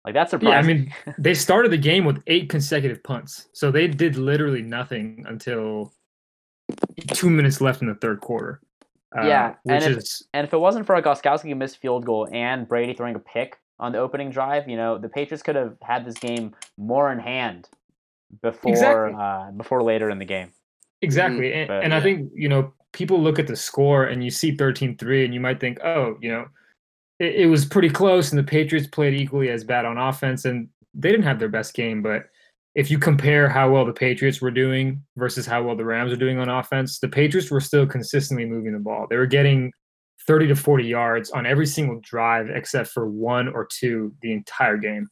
Like that's Yeah, I mean, they started the game with eight consecutive punts, so they did literally nothing until two minutes left in the third quarter. Uh, Yeah, and if- is And if it wasn't for a Gostkowski missed field goal and Brady throwing a pick on the opening drive, you know, the Patriots could have had this game more in hand before Exactly. uh, before later in the game. Exactly. And, But, and I think, you know, people look at the score and you see 13 3, and you might think, oh, you know, it, it was pretty close, and the Patriots played equally as bad on offense, and they didn't have their best game. But if you compare how well the Patriots were doing versus how well the Rams are doing on offense, the Patriots were still consistently moving the ball. They were getting 30 to 40 yards on every single drive except for one or two the entire game.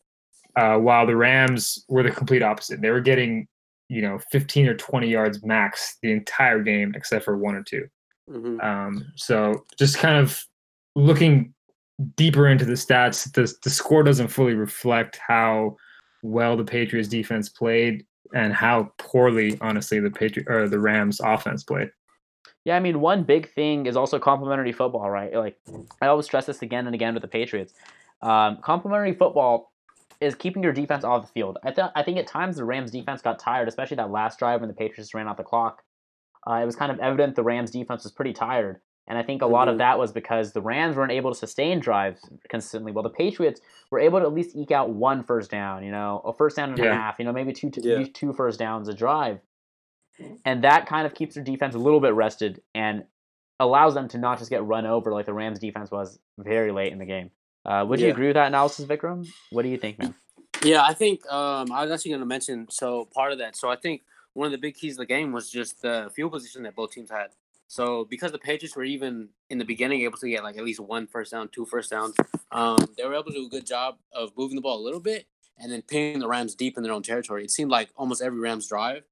Uh, while the Rams were the complete opposite. They were getting you know 15 or 20 yards max the entire game except for one or two hmm um, so just kind of looking deeper into the stats the, the score doesn't fully reflect how well the patriots defense played and how poorly honestly the patriot or the rams offense played Yeah, I mean, one big thing is also complementary football, right? Like, I always stress this again and again with the Patriots. Um, complementary football is keeping your defense off the field. I, th- I think at times the Rams defense got tired, especially that last drive when the Patriots ran out the clock. Uh, it was kind of evident the Rams defense was pretty tired. And I think a lot of Mhm. that was because the Rams weren't able to sustain drives consistently, while the Patriots were able to at least eke out one first down, you know, a first down and a half, you know, maybe two, Yeah. two first downs a drive. And that kind of keeps their defense a little bit rested and allows them to not just get run over like the Rams defense was very late in the game. Uh, would you agree with that analysis, Vikram? What do you think, man? Yeah, I think um, I was actually going to mention so part of that. So I think one of the big keys of the game was just the field position that both teams had. So because the Patriots were even in the beginning able to get like at least one first down, two first downs, um, they were able to do a good job of moving the ball a little bit and then pinning the Rams deep in their own territory. It seemed like almost every Rams drive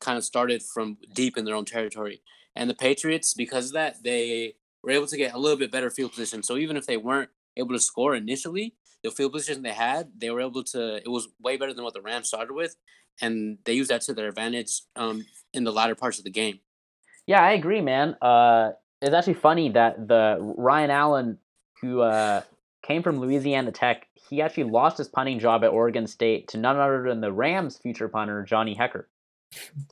kind of started from deep in their own territory. And the Patriots, because of that, they were able to get a little bit better field position. So even if they weren't able to score initially, the field position they had, they were able to. It was way better than what the Rams started with, and they used that to their advantage um, in the latter parts of the game. Yeah, I agree, man. Uh, it's actually funny that the Ryan Allen, who uh, came from Louisiana Tech, he actually lost his punting job at Oregon State to none other than the Rams' future punter Johnny Hekker.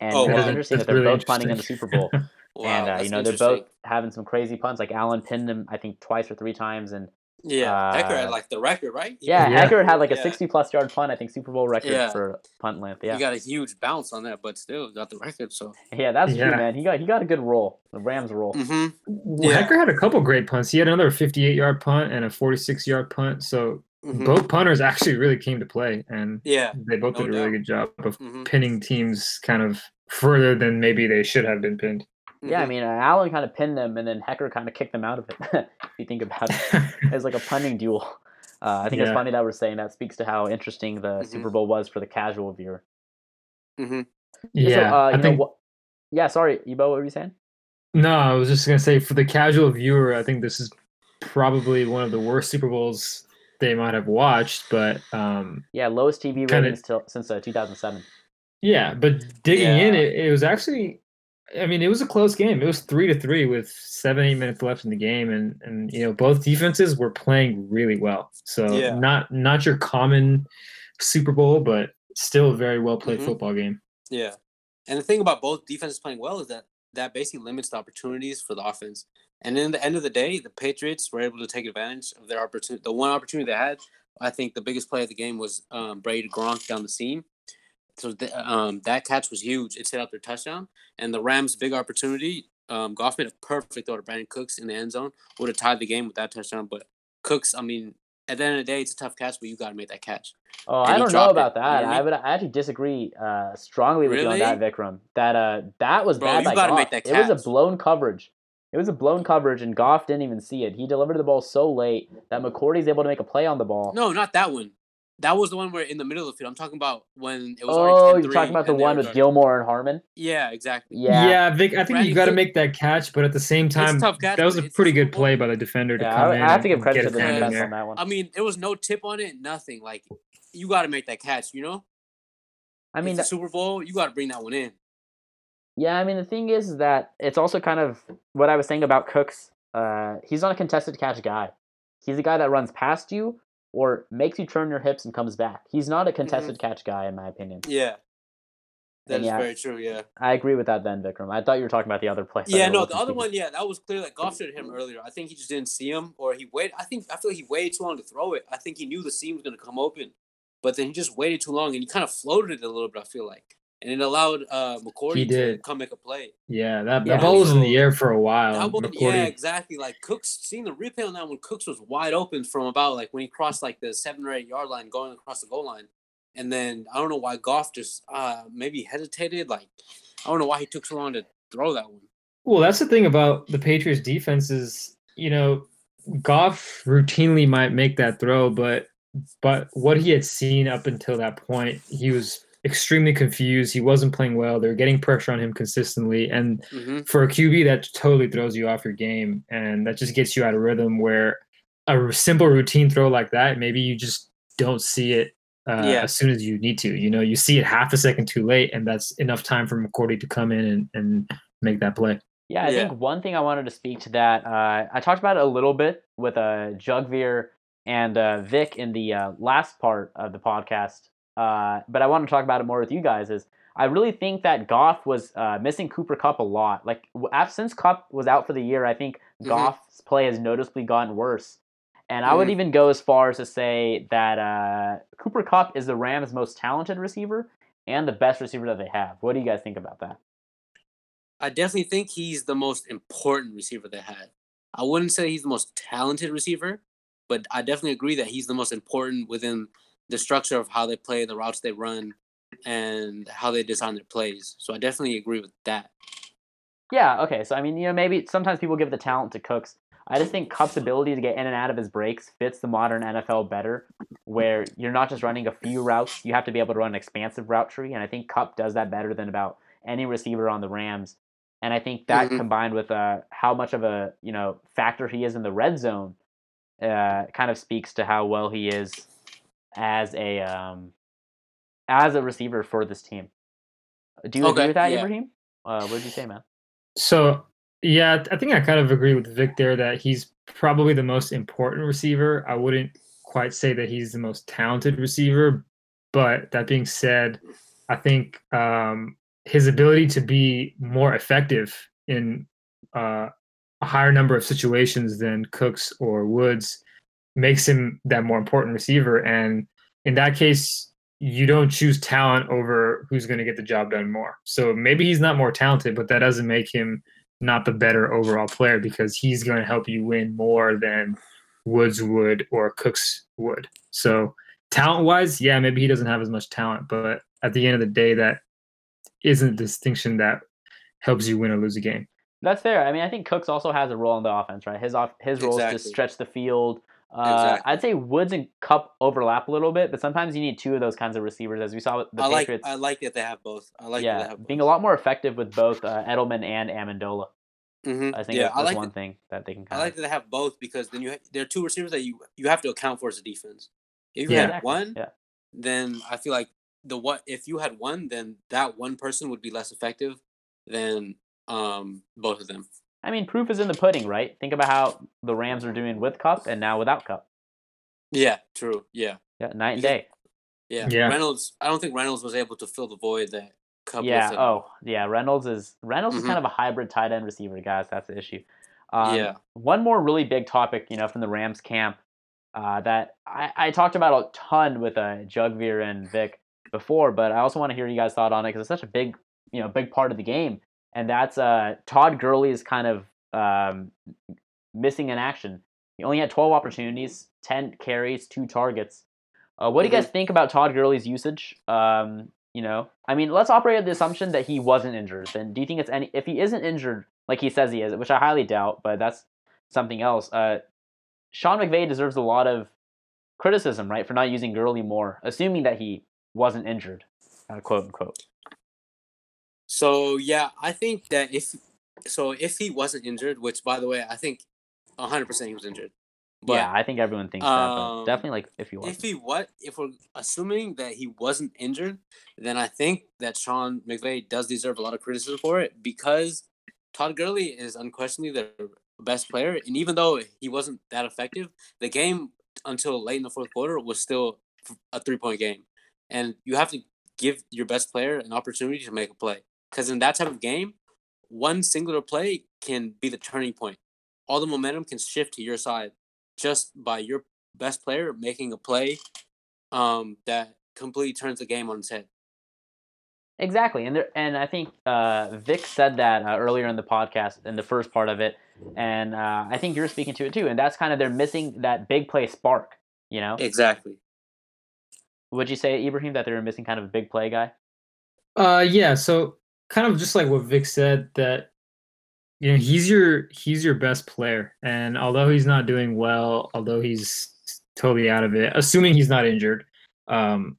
And Oh, it was wow. interesting That's that they're really both punting in the Super. Bowl. Wow, and uh, you know they're both having some crazy punts. Like Allen pinned him, I think, twice or three times, and Yeah, Hekker had uh, like the record, right? He yeah, got- Yeah. Hekker had like a Yeah. 60 plus yard punt, I think Super Bowl record Yeah. for punt length. Yeah, He got a huge bounce on that, but still got the record. So, yeah, that's true, man. He got he got a good roll, the Rams roll. hmm Well, Yeah. Hekker had a couple great punts. He had another 58 yard punt and a 46 yard punt. So Mhm. both punters actually really came to play, and yeah, they both No did a really good job of hmm pinning teams kind of further than maybe they should have been pinned. Yeah, I Mhm. mean, uh, Allen kind of pinned them, and then Hekker kind of kicked them out of it. if you think about it, it's like a punning duel. Uh, I think it's funny that we're saying that speaks to how interesting the Mhm. Super Bowl was for the casual viewer. hmm yeah, so, uh, you I know, think. what, yeah, sorry, Ebo, what were you saying? No, I was just gonna say for the casual viewer, I think this is probably one of the worst Super Bowls they might have watched. But um, Yeah, lowest TV Kinda- ratings till, since uh, 2007. yeah, but digging in, it, it was actually. I mean, it was a close game. It was three to three with seven, eight minutes left in the game, and and you know both defenses were playing really well. So Yeah. not not your common Super Bowl, but still a very well played Mhm. football game. Yeah, and the thing about both defenses playing well is that that basically limits the opportunities for the offense. And in the end of the day, the Patriots were able to take advantage of their opportunity. The one opportunity they had, I think, the biggest play of the game was um, Brady Gronk down the seam. So th- um, that catch was huge. It set up their touchdown. And the Rams' big opportunity, um, Goff made a perfect throw to Brandin Cooks in the end zone. Would have tied the game with that touchdown. But Cooks, I mean, at the end of the day, it's a tough catch, but you got to make that catch. Oh, And I don't know dropped it, about you that. know I I would I actually disagree uh, strongly with you on that, Vikram. That uh, that was Bro, bad you gotta make that catch. It was a blown coverage. It was a blown coverage, and Goff didn't even see it. He delivered the ball so late that McCourty's able to make a play on the ball. No, not that one. That was the one where in the middle of the field. I'm talking about when it was. Oh, you're talking about the one with guarding- Gilmore and Harmon. Yeah, exactly. Yeah. Yeah, Vic. I think Brandin you got to make that catch, but at the same time, tough catch, that was a pretty good play by the defender to Yeah, come I, in. I have to give credit to his the defense on that one. I mean, there was no tip on it, nothing. Like, you got to make that catch. You know, I mean, it's the Super Bowl. You got to bring that one in. Yeah, I mean the thing is that it's also kind of what I was saying about Cooks. Uh, he's not a contested catch guy. He's a guy that runs past you or makes you turn your hips and comes back. He's not a mm-hmm. contested catch guy, in my opinion. Yeah, That is yeah. very true. Yeah. I agree with that, then Vikram. I thought you were talking about the other play. Yeah, no, the other one, yeah, that was clear. Like Goff showed him earlier. I think he just didn't see him, or he waited. I think I feel like he waited too long to throw it. I think he knew the seam was going to come open, but then he just waited too long and he kind of floated it a little bit. I feel like, and it allowed uh McCourty He to did. come make a play. Yeah, that, Yeah. that ball was in the air for a while. One, yeah, exactly. Like Cooks, seeing the replay on that one, Cooks was wide open from about like when he crossed like the seven or eight yard line, going across the goal line, and then I don't know why Goff just uh maybe hesitated. Like I don't know why he took so long to throw that one. Well, that's the thing about the Patriots defense is, you know, Goff routinely might make that throw, but but what he had seen up until that point, he was extremely confused. He wasn't playing well. They were getting pressure on him consistently. And Mm-hmm. for a QB, that totally throws you off your game. And that just gets you out of rhythm where a simple routine throw like that, maybe you just don't see it uh, Yeah. as soon as you need to. You know, you see it half a second too late, and that's enough time for McCourty to come in and, and make that play. Yeah, I Yeah. think one thing I wanted to speak to that. Uh, I talked about it a little bit with uh, Jugveer and uh, Vic in the uh, last part of the podcast, uh, but I want to talk about it more with you guys. Is I really think that Goff was uh, missing Cooper Kupp a lot. Like since Kupp was out for the year, I think Mhm. Goff's play has noticeably gotten worse. And I would Mhm. even go as far as to say that uh, Cooper Kupp is the Rams' most talented receiver and the best receiver that they have. What do you guys think about that? I definitely think he's the most important receiver they had. I wouldn't say he's the most talented receiver, but I definitely agree that he's the most important within the structure of how they play, the routes they run, and how they design their plays. So I definitely agree with that. Yeah, okay. So I mean, you know, maybe sometimes people give the talent to Cooks. I just think Kupp's ability to get in and out of his breaks fits the modern NFL better, where you're not just running a few routes, you have to be able to run an expansive route tree, and I think Kupp does that better than about any receiver on the Rams. And I think that Mhm. combined with uh, how much of a you know factor he is in the red zone, uh, kind of speaks to how well he is as a um, as a receiver for this team. Do you agree with that, yeah. Ibrahim? Uh, what did you say, man? So yeah, I think I kind of agree with Vic there that he's probably the most important receiver. I wouldn't quite say that he's the most talented receiver, but that being said, I think um, his ability to be more effective in uh, a higher number of situations than Cooks or Woods makes him that more important receiver. And in that case, you don't choose talent over who's going to get the job done more. So maybe he's not more talented, but that doesn't make him not the better overall player because he's going to help you win more than Woods would or Cooks would. So talent wise, yeah, maybe he doesn't have as much talent, but at the end of the day, that isn't a distinction that helps you win or lose a game. That's fair. I mean, I think Cooks also has a role in the offense, right? His off his role is to stretch the field. Uh, Exactly. I'd say Woods and Kupp overlap a little bit, but sometimes you need two of those kinds of receivers, as we saw with the I like Patriots. I like that they have both. I like that they yeah, being a lot more effective with both uh, Edelman and Amendola. hmm I think yeah, that's, I like one that- thing that they can I like that they have both because then you ha- there are two receivers that you you have to account for as a defense. If you Yeah. had Exactly, one, yeah. then I feel like the what if you had one, then that one person would be less effective than um both of them. I mean, proof is in the pudding, right? Think about how the Rams are doing with Kupp and now without Kupp. Yeah, true. Yeah, Yeah, night and day. yeah. Yeah. Reynolds, I don't think Reynolds was able to fill the void that Kupp. Yeah. left Oh, yeah. Reynolds is Reynolds is Mhm. kind of a hybrid tight end receiver, guys. That's the issue. Um, yeah. One more really big topic, you know, from the Rams camp uh, that I, I talked about a ton with uh, Jugveer and Vic before, but I also want to hear you guys' thought on it because it's such a big, you know, big part of the game, and that's uh, Todd Gurley is kind of um, missing in action. He only had 12 opportunities, 10 carries, two targets. Uh, what do you guys think about Todd Gurley's usage? Um, you know, I mean, let's operate the assumption that he wasn't injured. Then, do you think it's any? If he isn't injured, like he says he is, which I highly doubt, but that's something else. Uh, Sean McVay deserves a lot of criticism, right, for not using Gurley more, assuming that he wasn't injured, uh, quote unquote. So yeah, I think that if so if he wasn't injured, which by the way, I think 100 percent he was injured. But yeah, I think everyone thinks that, but um, definitely like if he was. if he what if we're assuming that he wasn't injured, then I think that Sean McVay does deserve a lot of criticism for it because Todd Gurley is unquestionably their best player, and even though he wasn't that effective, the game until late in the fourth quarter was still a three point game, and you have to give your best player an opportunity to make a play because in that type of game, one singular play can be the turning point. All the momentum can shift to your side just by your best player making a play um, that completely turns the game on its head. Exactly, and there, and I think uh, Vic said that uh, earlier in the podcast in the first part of it, and uh, I think you're speaking to it too. And that's kind of they're missing that big play spark. You know, Exactly. would you say Ibrahim that they're missing kind of a big play guy? Uh, yeah. So kind of just like what Vic said, that you know he's your he's your best player, and although he's not doing well, although he's totally out of it, assuming he's not injured, um,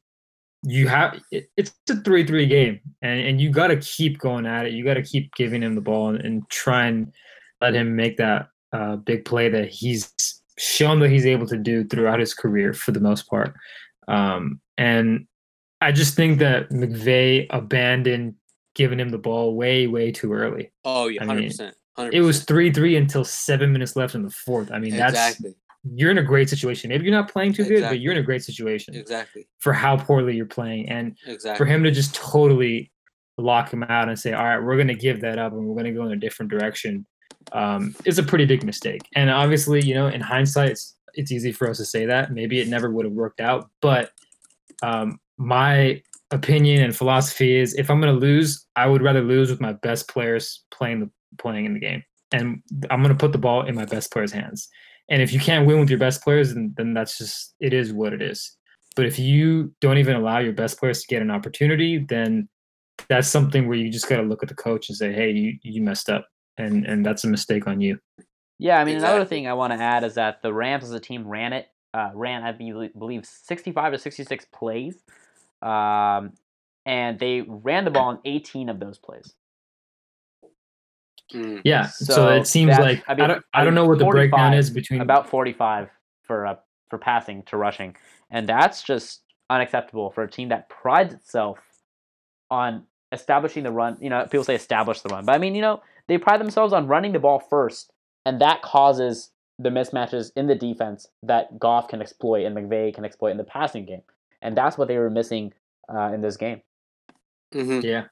you have it, it's a three three game, and and you got to keep going at it. You got to keep giving him the ball and, and try and let him make that uh, big play that he's shown that he's able to do throughout his career for the most part. Um, and I just think that McVay abandoned giving him the ball way, way too early. Oh, yeah, hundred percent. It was three three until seven minutes left in the fourth. I mean, that's exactly, you're in a great situation. Maybe you're not playing too good, but you're in a great situation exactly, for how poorly you're playing. And exactly. for him to just totally lock him out and say, "All right, we're going to give that up and we're going to go in a different direction," um, is a pretty big mistake. And obviously, you know, in hindsight, it's, it's easy for us to say that. Maybe it never would have worked out. But um, my opinion and philosophy is, if I'm going to lose, I would rather lose with my best players playing the playing in the game, and I'm going to put the ball in my best players' hands. And if you can't win with your best players, then, then that's just it is what it is. But if you don't even allow your best players to get an opportunity, then that's something where you just got to look at the coach and say, "Hey, you you messed up," and and that's a mistake on you. Yeah, I mean another thing I want to add is that the Rams as a team ran it, uh, ran I believe 65 to 66 plays, um, and they ran the ball in 18 of those plays. Mm. Yeah, so, So it seems that's- like I I, don't I I don't know what the breakdown 45, is between about 45 for uh, for passing to rushing, and that's just unacceptable for a team that prides itself on establishing the run. You know, people say establish the run, but I mean, you know, they pride themselves on running the ball first, and that causes the mismatches in the defense that Goff can exploit and McVay can exploit in the passing game, and that's what they were missing uh, in this game. hmm yeah,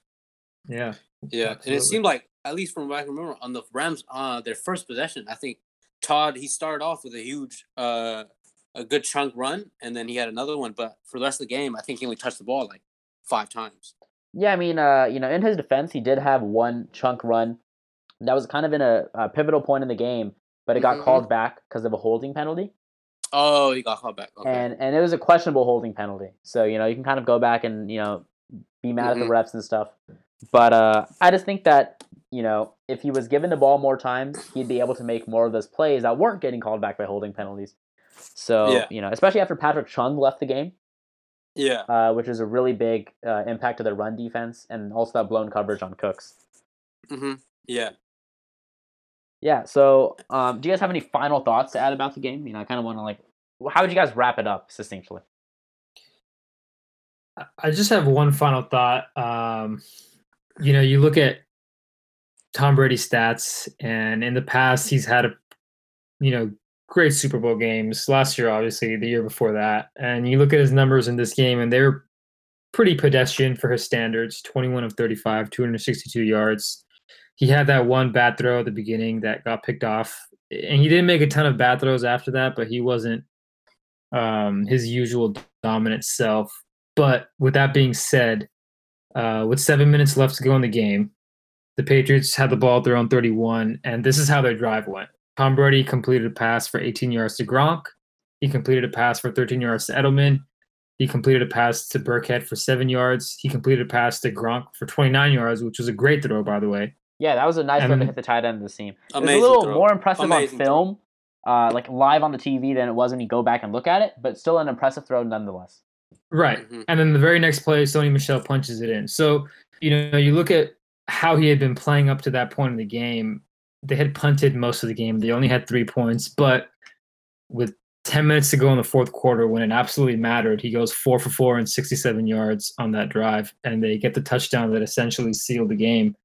yeah, Yeah, and it seemed like at least from what I can remember on the Rams, uh, their first possession, I think Todd he started off with a huge, uh, a good chunk run, and then he had another one. But for the rest of the game, I think he only touched the ball like five times. Yeah, I mean, uh, you know, in his defense, he did have one chunk run that was kind of in a, a pivotal point in the game, but it got Mhm. called back because of a holding penalty, Oh, he got called back. Okay. and and it was a questionable holding penalty. So you know, you can kind of go back and you know be mad at Mhm. the refs and stuff. But uh, I just think that you know, if he was given the ball more times, he'd be able to make more of those plays that weren't getting called back by holding penalties. So Yeah. you know, especially after Patrick Chung left the game, yeah. uh, which is a really big uh, impact to their run defense, and also that blown coverage on Cooks. Mm-hmm. Yeah. Yeah. So, um, do you guys have any final thoughts to add about the game? You know, I kind of want to like, how would you guys wrap it up succinctly? I- just have one final thought. Um, you know, you look at Tom Brady's stats, and in the past, he's had a, you know, great Super Bowl games. Last year, obviously, the year before that, and you look at his numbers in this game, and they're pretty pedestrian for his standards. Twenty-one of thirty-five, two hundred sixty-two yards. He had that one bad throw at the beginning that got picked off, and he didn't make a ton of bad throws after that, but he wasn't um, his usual dominant self. But with that being said, uh, with seven minutes left to go in the game, the Patriots had the ball at their own 31, and this is how their drive went. Tom Brady completed a pass for 18 yards to Gronk. He completed a pass for 13 yards to Edelman. He completed a pass to Burkhead for seven yards. He completed a pass to Gronk for 29 yards, which was a great throw, by the way. Yeah, that was a nice throw to hit the tight end of the seam. It was a little throw. more impressive Amazing on film uh, like live on the TV than it was when you go back and look at it, but still an impressive throw nonetheless. Right. Mhm. And then the very next play, Sony Michel punches it in. So, you know, you look at how he had been playing up to that point in the game. They had punted most of the game. They only had three points, but with 10 minutes to go in the fourth quarter, when it absolutely mattered, he goes four for four and 67 yards on that drive, and they get the touchdown that essentially sealed the game.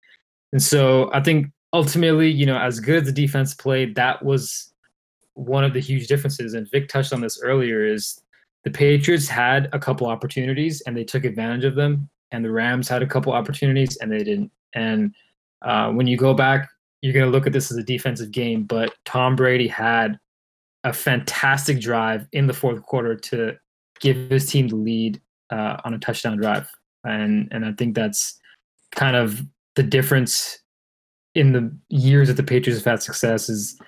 And so I think ultimately, you know, as good as the defense played, that was one of the huge differences. And Vic touched on this earlier is the Patriots had a couple opportunities and they took advantage of them, and the Rams had a couple opportunities and they didn't. And uh, when you go back, you're going to look at this as a defensive game, but Tom Brady had a fantastic drive in the fourth quarter to give his team the lead uh, on a touchdown drive, and and I think that's kind of the difference in the years that the Patriots have had success is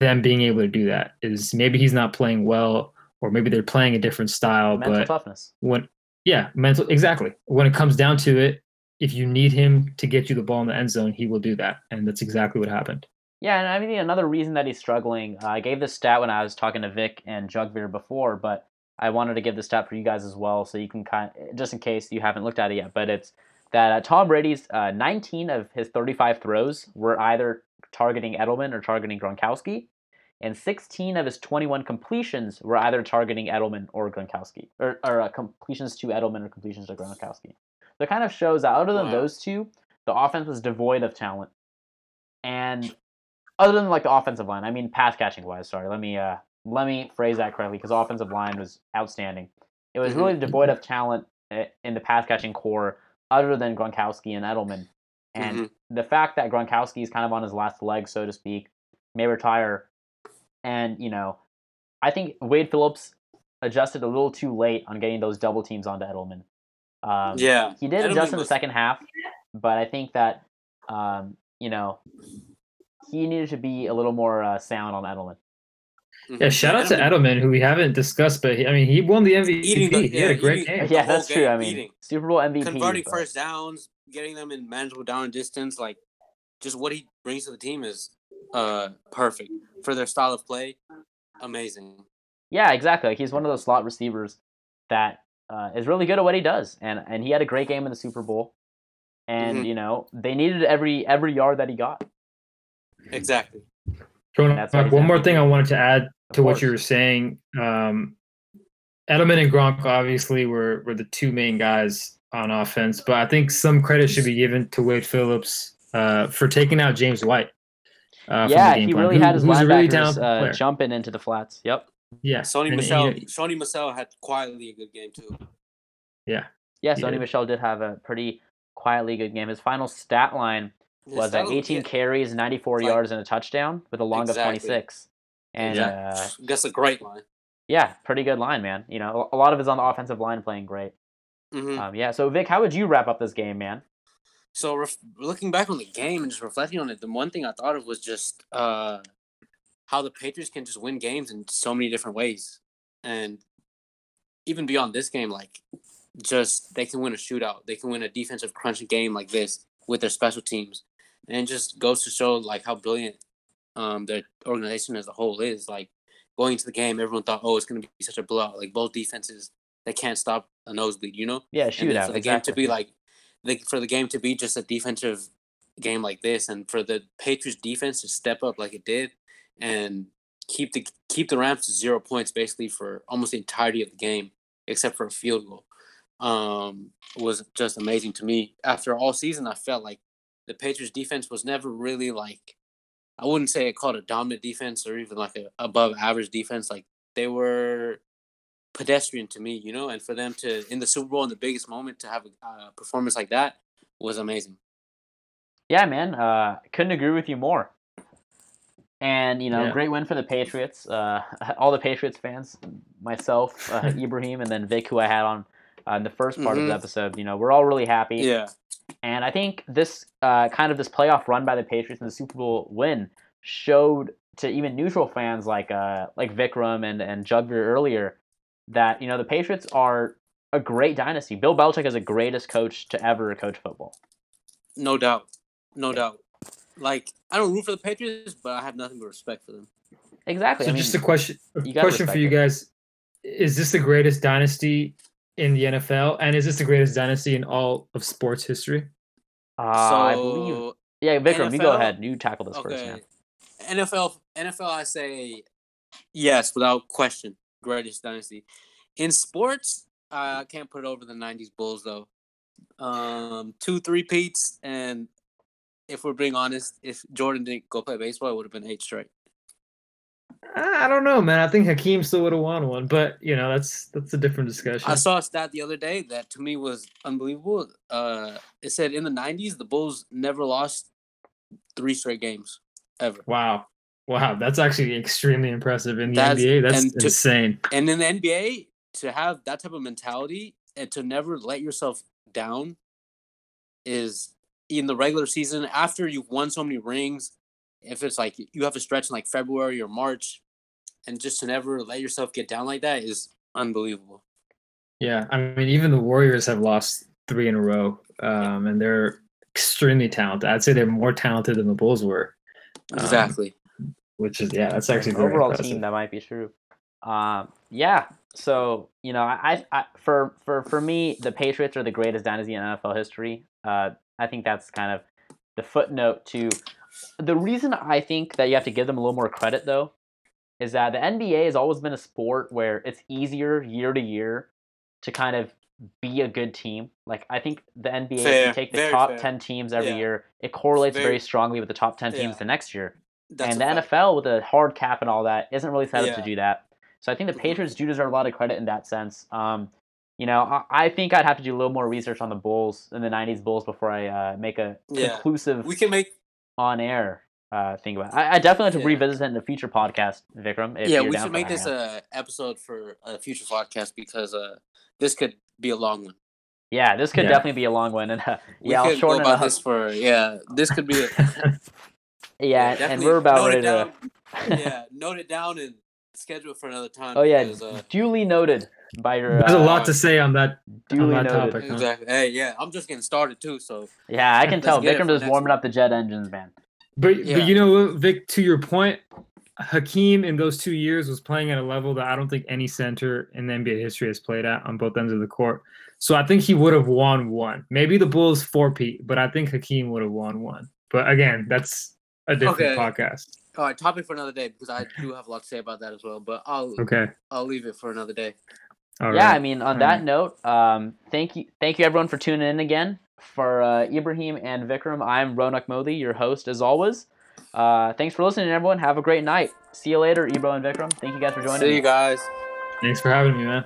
them being able to do that. Is maybe he's not playing well, or maybe they're playing a different style, Mental but toughness. when yeah mental exactly when it comes down to it if you need him to get you the ball in the end zone he will do that and that's exactly what happened Yeah, and I mean another reason that he's struggling. Uh, I gave this stat when I was talking to Vic and Jugveer before, but I wanted to give this stat for you guys as well, so you can kind just in case you haven't looked at it yet. But it's that uh, Tom Brady's uh, 19 of his 35 throws were either targeting Edelman or targeting Gronkowski, and 16 of his 21 completions were either targeting Edelman or Gronkowski, or, or uh, completions to Edelman or completions to Gronkowski. So it kind of shows that other than Wow. those two, the offense was devoid of talent. And other than like the offensive line, I mean pass catching wise, sorry, let me uh let me phrase that correctly because offensive line was outstanding. It was really devoid of talent in the pass catching core other than Gronkowski and Edelman. And the fact that Gronkowski is kind of on his last leg, so to speak, may retire, and you know, I think Wade Phillips adjusted a little too late on getting those double teams onto Edelman. Um, yeah, he did Edelman adjust in the was- second half, but I think that um, you know he needed to be a little more uh, sound on Edelman. Mhm. yeah shout out to edelman who we haven't discussed but he, i mean he won the mvp Eating the- he had a great eating- game yeah, whole that's true. I mean, eating. Super Bowl MVP. converting but- first downs, getting them in manageable down and distance, like just what he brings to the team is uh perfect for their style of play. Amazing. Yeah, exactly. Like, he's one of those slot receivers that uh, is really good at what he does, and and he had a great game in the Super Bowl. And Mhm. you know they needed every every yard that he got. Exactly. Throwing That's why up he's one more thing i wanted to add Of to what you were saying um edelman and gronk obviously were were the two main guys on offense but i think some credit should be given to wade phillips uh for taking out james white uh, yeah, he plan, really who- had his who's a really linebackers uh, jumping into the flats. Yep. yeah Sony and, you Michel know, Sony Michel had quietly a good game too. yeah Yeah, Sony did. Michel did have a pretty quietly good game. His final stat line was uh, style- 18 yeah, carries, 94 Like- yards, and a touchdown with a long Exactly. of 26. And yeah, uh, that's a great line. yeah, pretty good line, man. You know, a lot of it's on the offensive line playing great. hmm Um, yeah. So Vic, how would you wrap up this game, man? So ref- looking back on the game and just reflecting on it, the one thing I thought of was just uh, how the Patriots can just win games in so many different ways, and even beyond this game, like just they can win a shootout, they can win a defensive crunching game like this with their special teams, and it just goes to show like how brilliant um, their organization as a whole is. Like going into the game, everyone thought, oh, it's going to be such a blowout. Like both defenses, they can't stop a nosebleed, you know Yeah, and then for the exactly. game to be like the, for the game to be just a defensive game like this and for the Patriots defense to step up like it did and keep the keep the Rams to zero points basically for almost the entirety of the game except for a field goal um was just amazing to me after all season I felt like the Patriots defense was never really like I wouldn't say it called a dominant defense or even like a above average defense like they were pedestrian to me, you know, and for them to in the Super Bowl in the biggest moment to have a uh, performance like that was amazing. Yeah, man. Uh, couldn't agree with you more. And you know, Yeah. great win for the Patriots. Uh, all the Patriots fans, myself, uh, Ibrahim, and then Vic, who I had on uh, in the first part of Mhm. the episode. You know, we're all really happy. Yeah, And I think this uh, kind of this playoff run by the Patriots and the Super Bowl win showed to even neutral fans like uh, like Vikram and and Jugveer earlier that you know the Patriots are a great dynasty. Bill Belichick is the greatest coach to ever coach football. no doubt, no doubt. Like I don't root for the Patriots, but I have nothing but respect for them. exactly. So I mean, just a question, a question for you respect guys: Is this the greatest dynasty in the NFL, and is this the greatest dynasty in all of sports history? uh, I believe. So Yeah, Vikram, you go NFL ahead. You tackle this first. okay, Man. NFL NFL I say yes without question, greatest dynasty. In sports, I can't put it over the '90s Bulls though. Um, two three peats, and if we're being honest, if Jordan didn't go play baseball, it would have been eight straight. I don't know, man. I think Hakeem still would have won one, but you know that's that's a different discussion. I saw a stat the other day that to me was unbelievable. Uh, it said in the '90s the Bulls never lost three straight games ever, Wow, wow, that's actually extremely impressive in the That's- NBA. That's and to- insane. and in the NBA to have that type of mentality and to never let yourself down is in the regular season after you've won so many rings. If it's like you have a stretch in like February or March, and just to never let yourself get down like that is unbelievable. Yeah, I mean, even the Warriors have lost three in a row, um, and they're extremely talented. I'd say they're more talented than the Bulls were, Um, Exactly. which is yeah, that's actually An very overall impressive. team that might be true. Um, yeah. So you know, I, I for for for me, the Patriots are the greatest dynasty in NFL history. Uh, I think that's kind of the footnote to the reason I think that you have to give them a little more credit though is that the NBA has always been a sport where it's easier year to year to kind of be a good team. Like I think the NBA, if you take the top fair. ten teams every Yeah. year, it correlates very, Very- strongly with the top ten teams Yeah. the next year That's and the fact. NFL with a hard cap and all that isn't really set up to do that. So I think the Mhm. Patriots do deserve a lot of credit in that sense. Um, you know, I, I think I'd have to do a little more research on the Bulls in the '90s Bulls before I uh, make a Yeah. conclusive We can make on air uh, thing about. It. I, I definitely have to Yeah. revisit it in a future podcast, Vikram. If yeah, we should make this man. a episode for a future podcast because uh this could be a long one. yeah, this could Yeah. definitely be a long one, and uh, We yeah, I'll shorten about this for yeah. This could be a, yeah, and we're about ready it to. yeah, note it down and schedule it for another time. oh yeah, because, uh, duly noted by your. There's a uh, lot to say on that. Duly that topic. huh? exactly. Hey, yeah, I'm just getting started too. So Yeah, I can tell get Vikram for is warming one. up the jet engines, man. But Yeah. but you know Vic, to your point, Hakeem in those two years was playing at a level that I don't think any center in NBA history has played at on both ends of the court. So I think he would have won one. Maybe the Bulls four Pete, but I think Hakeem would have won one. But again, that's a different Okay. podcast. all right, topic for another day because I do have a lot to say about that as well. But I'll Okay. I'll leave it for another day. All yeah, right. I mean, on All that right. note, um, thank you, thank you everyone for tuning in again. For uh, Ibrahim and Vikram, I'm Ronak Modi, your host as always. Uh, thanks for listening, everyone. Have a great night. See you later, Ibro and Vikram. Thank you guys for joining See me. you guys. Thanks for having me, man.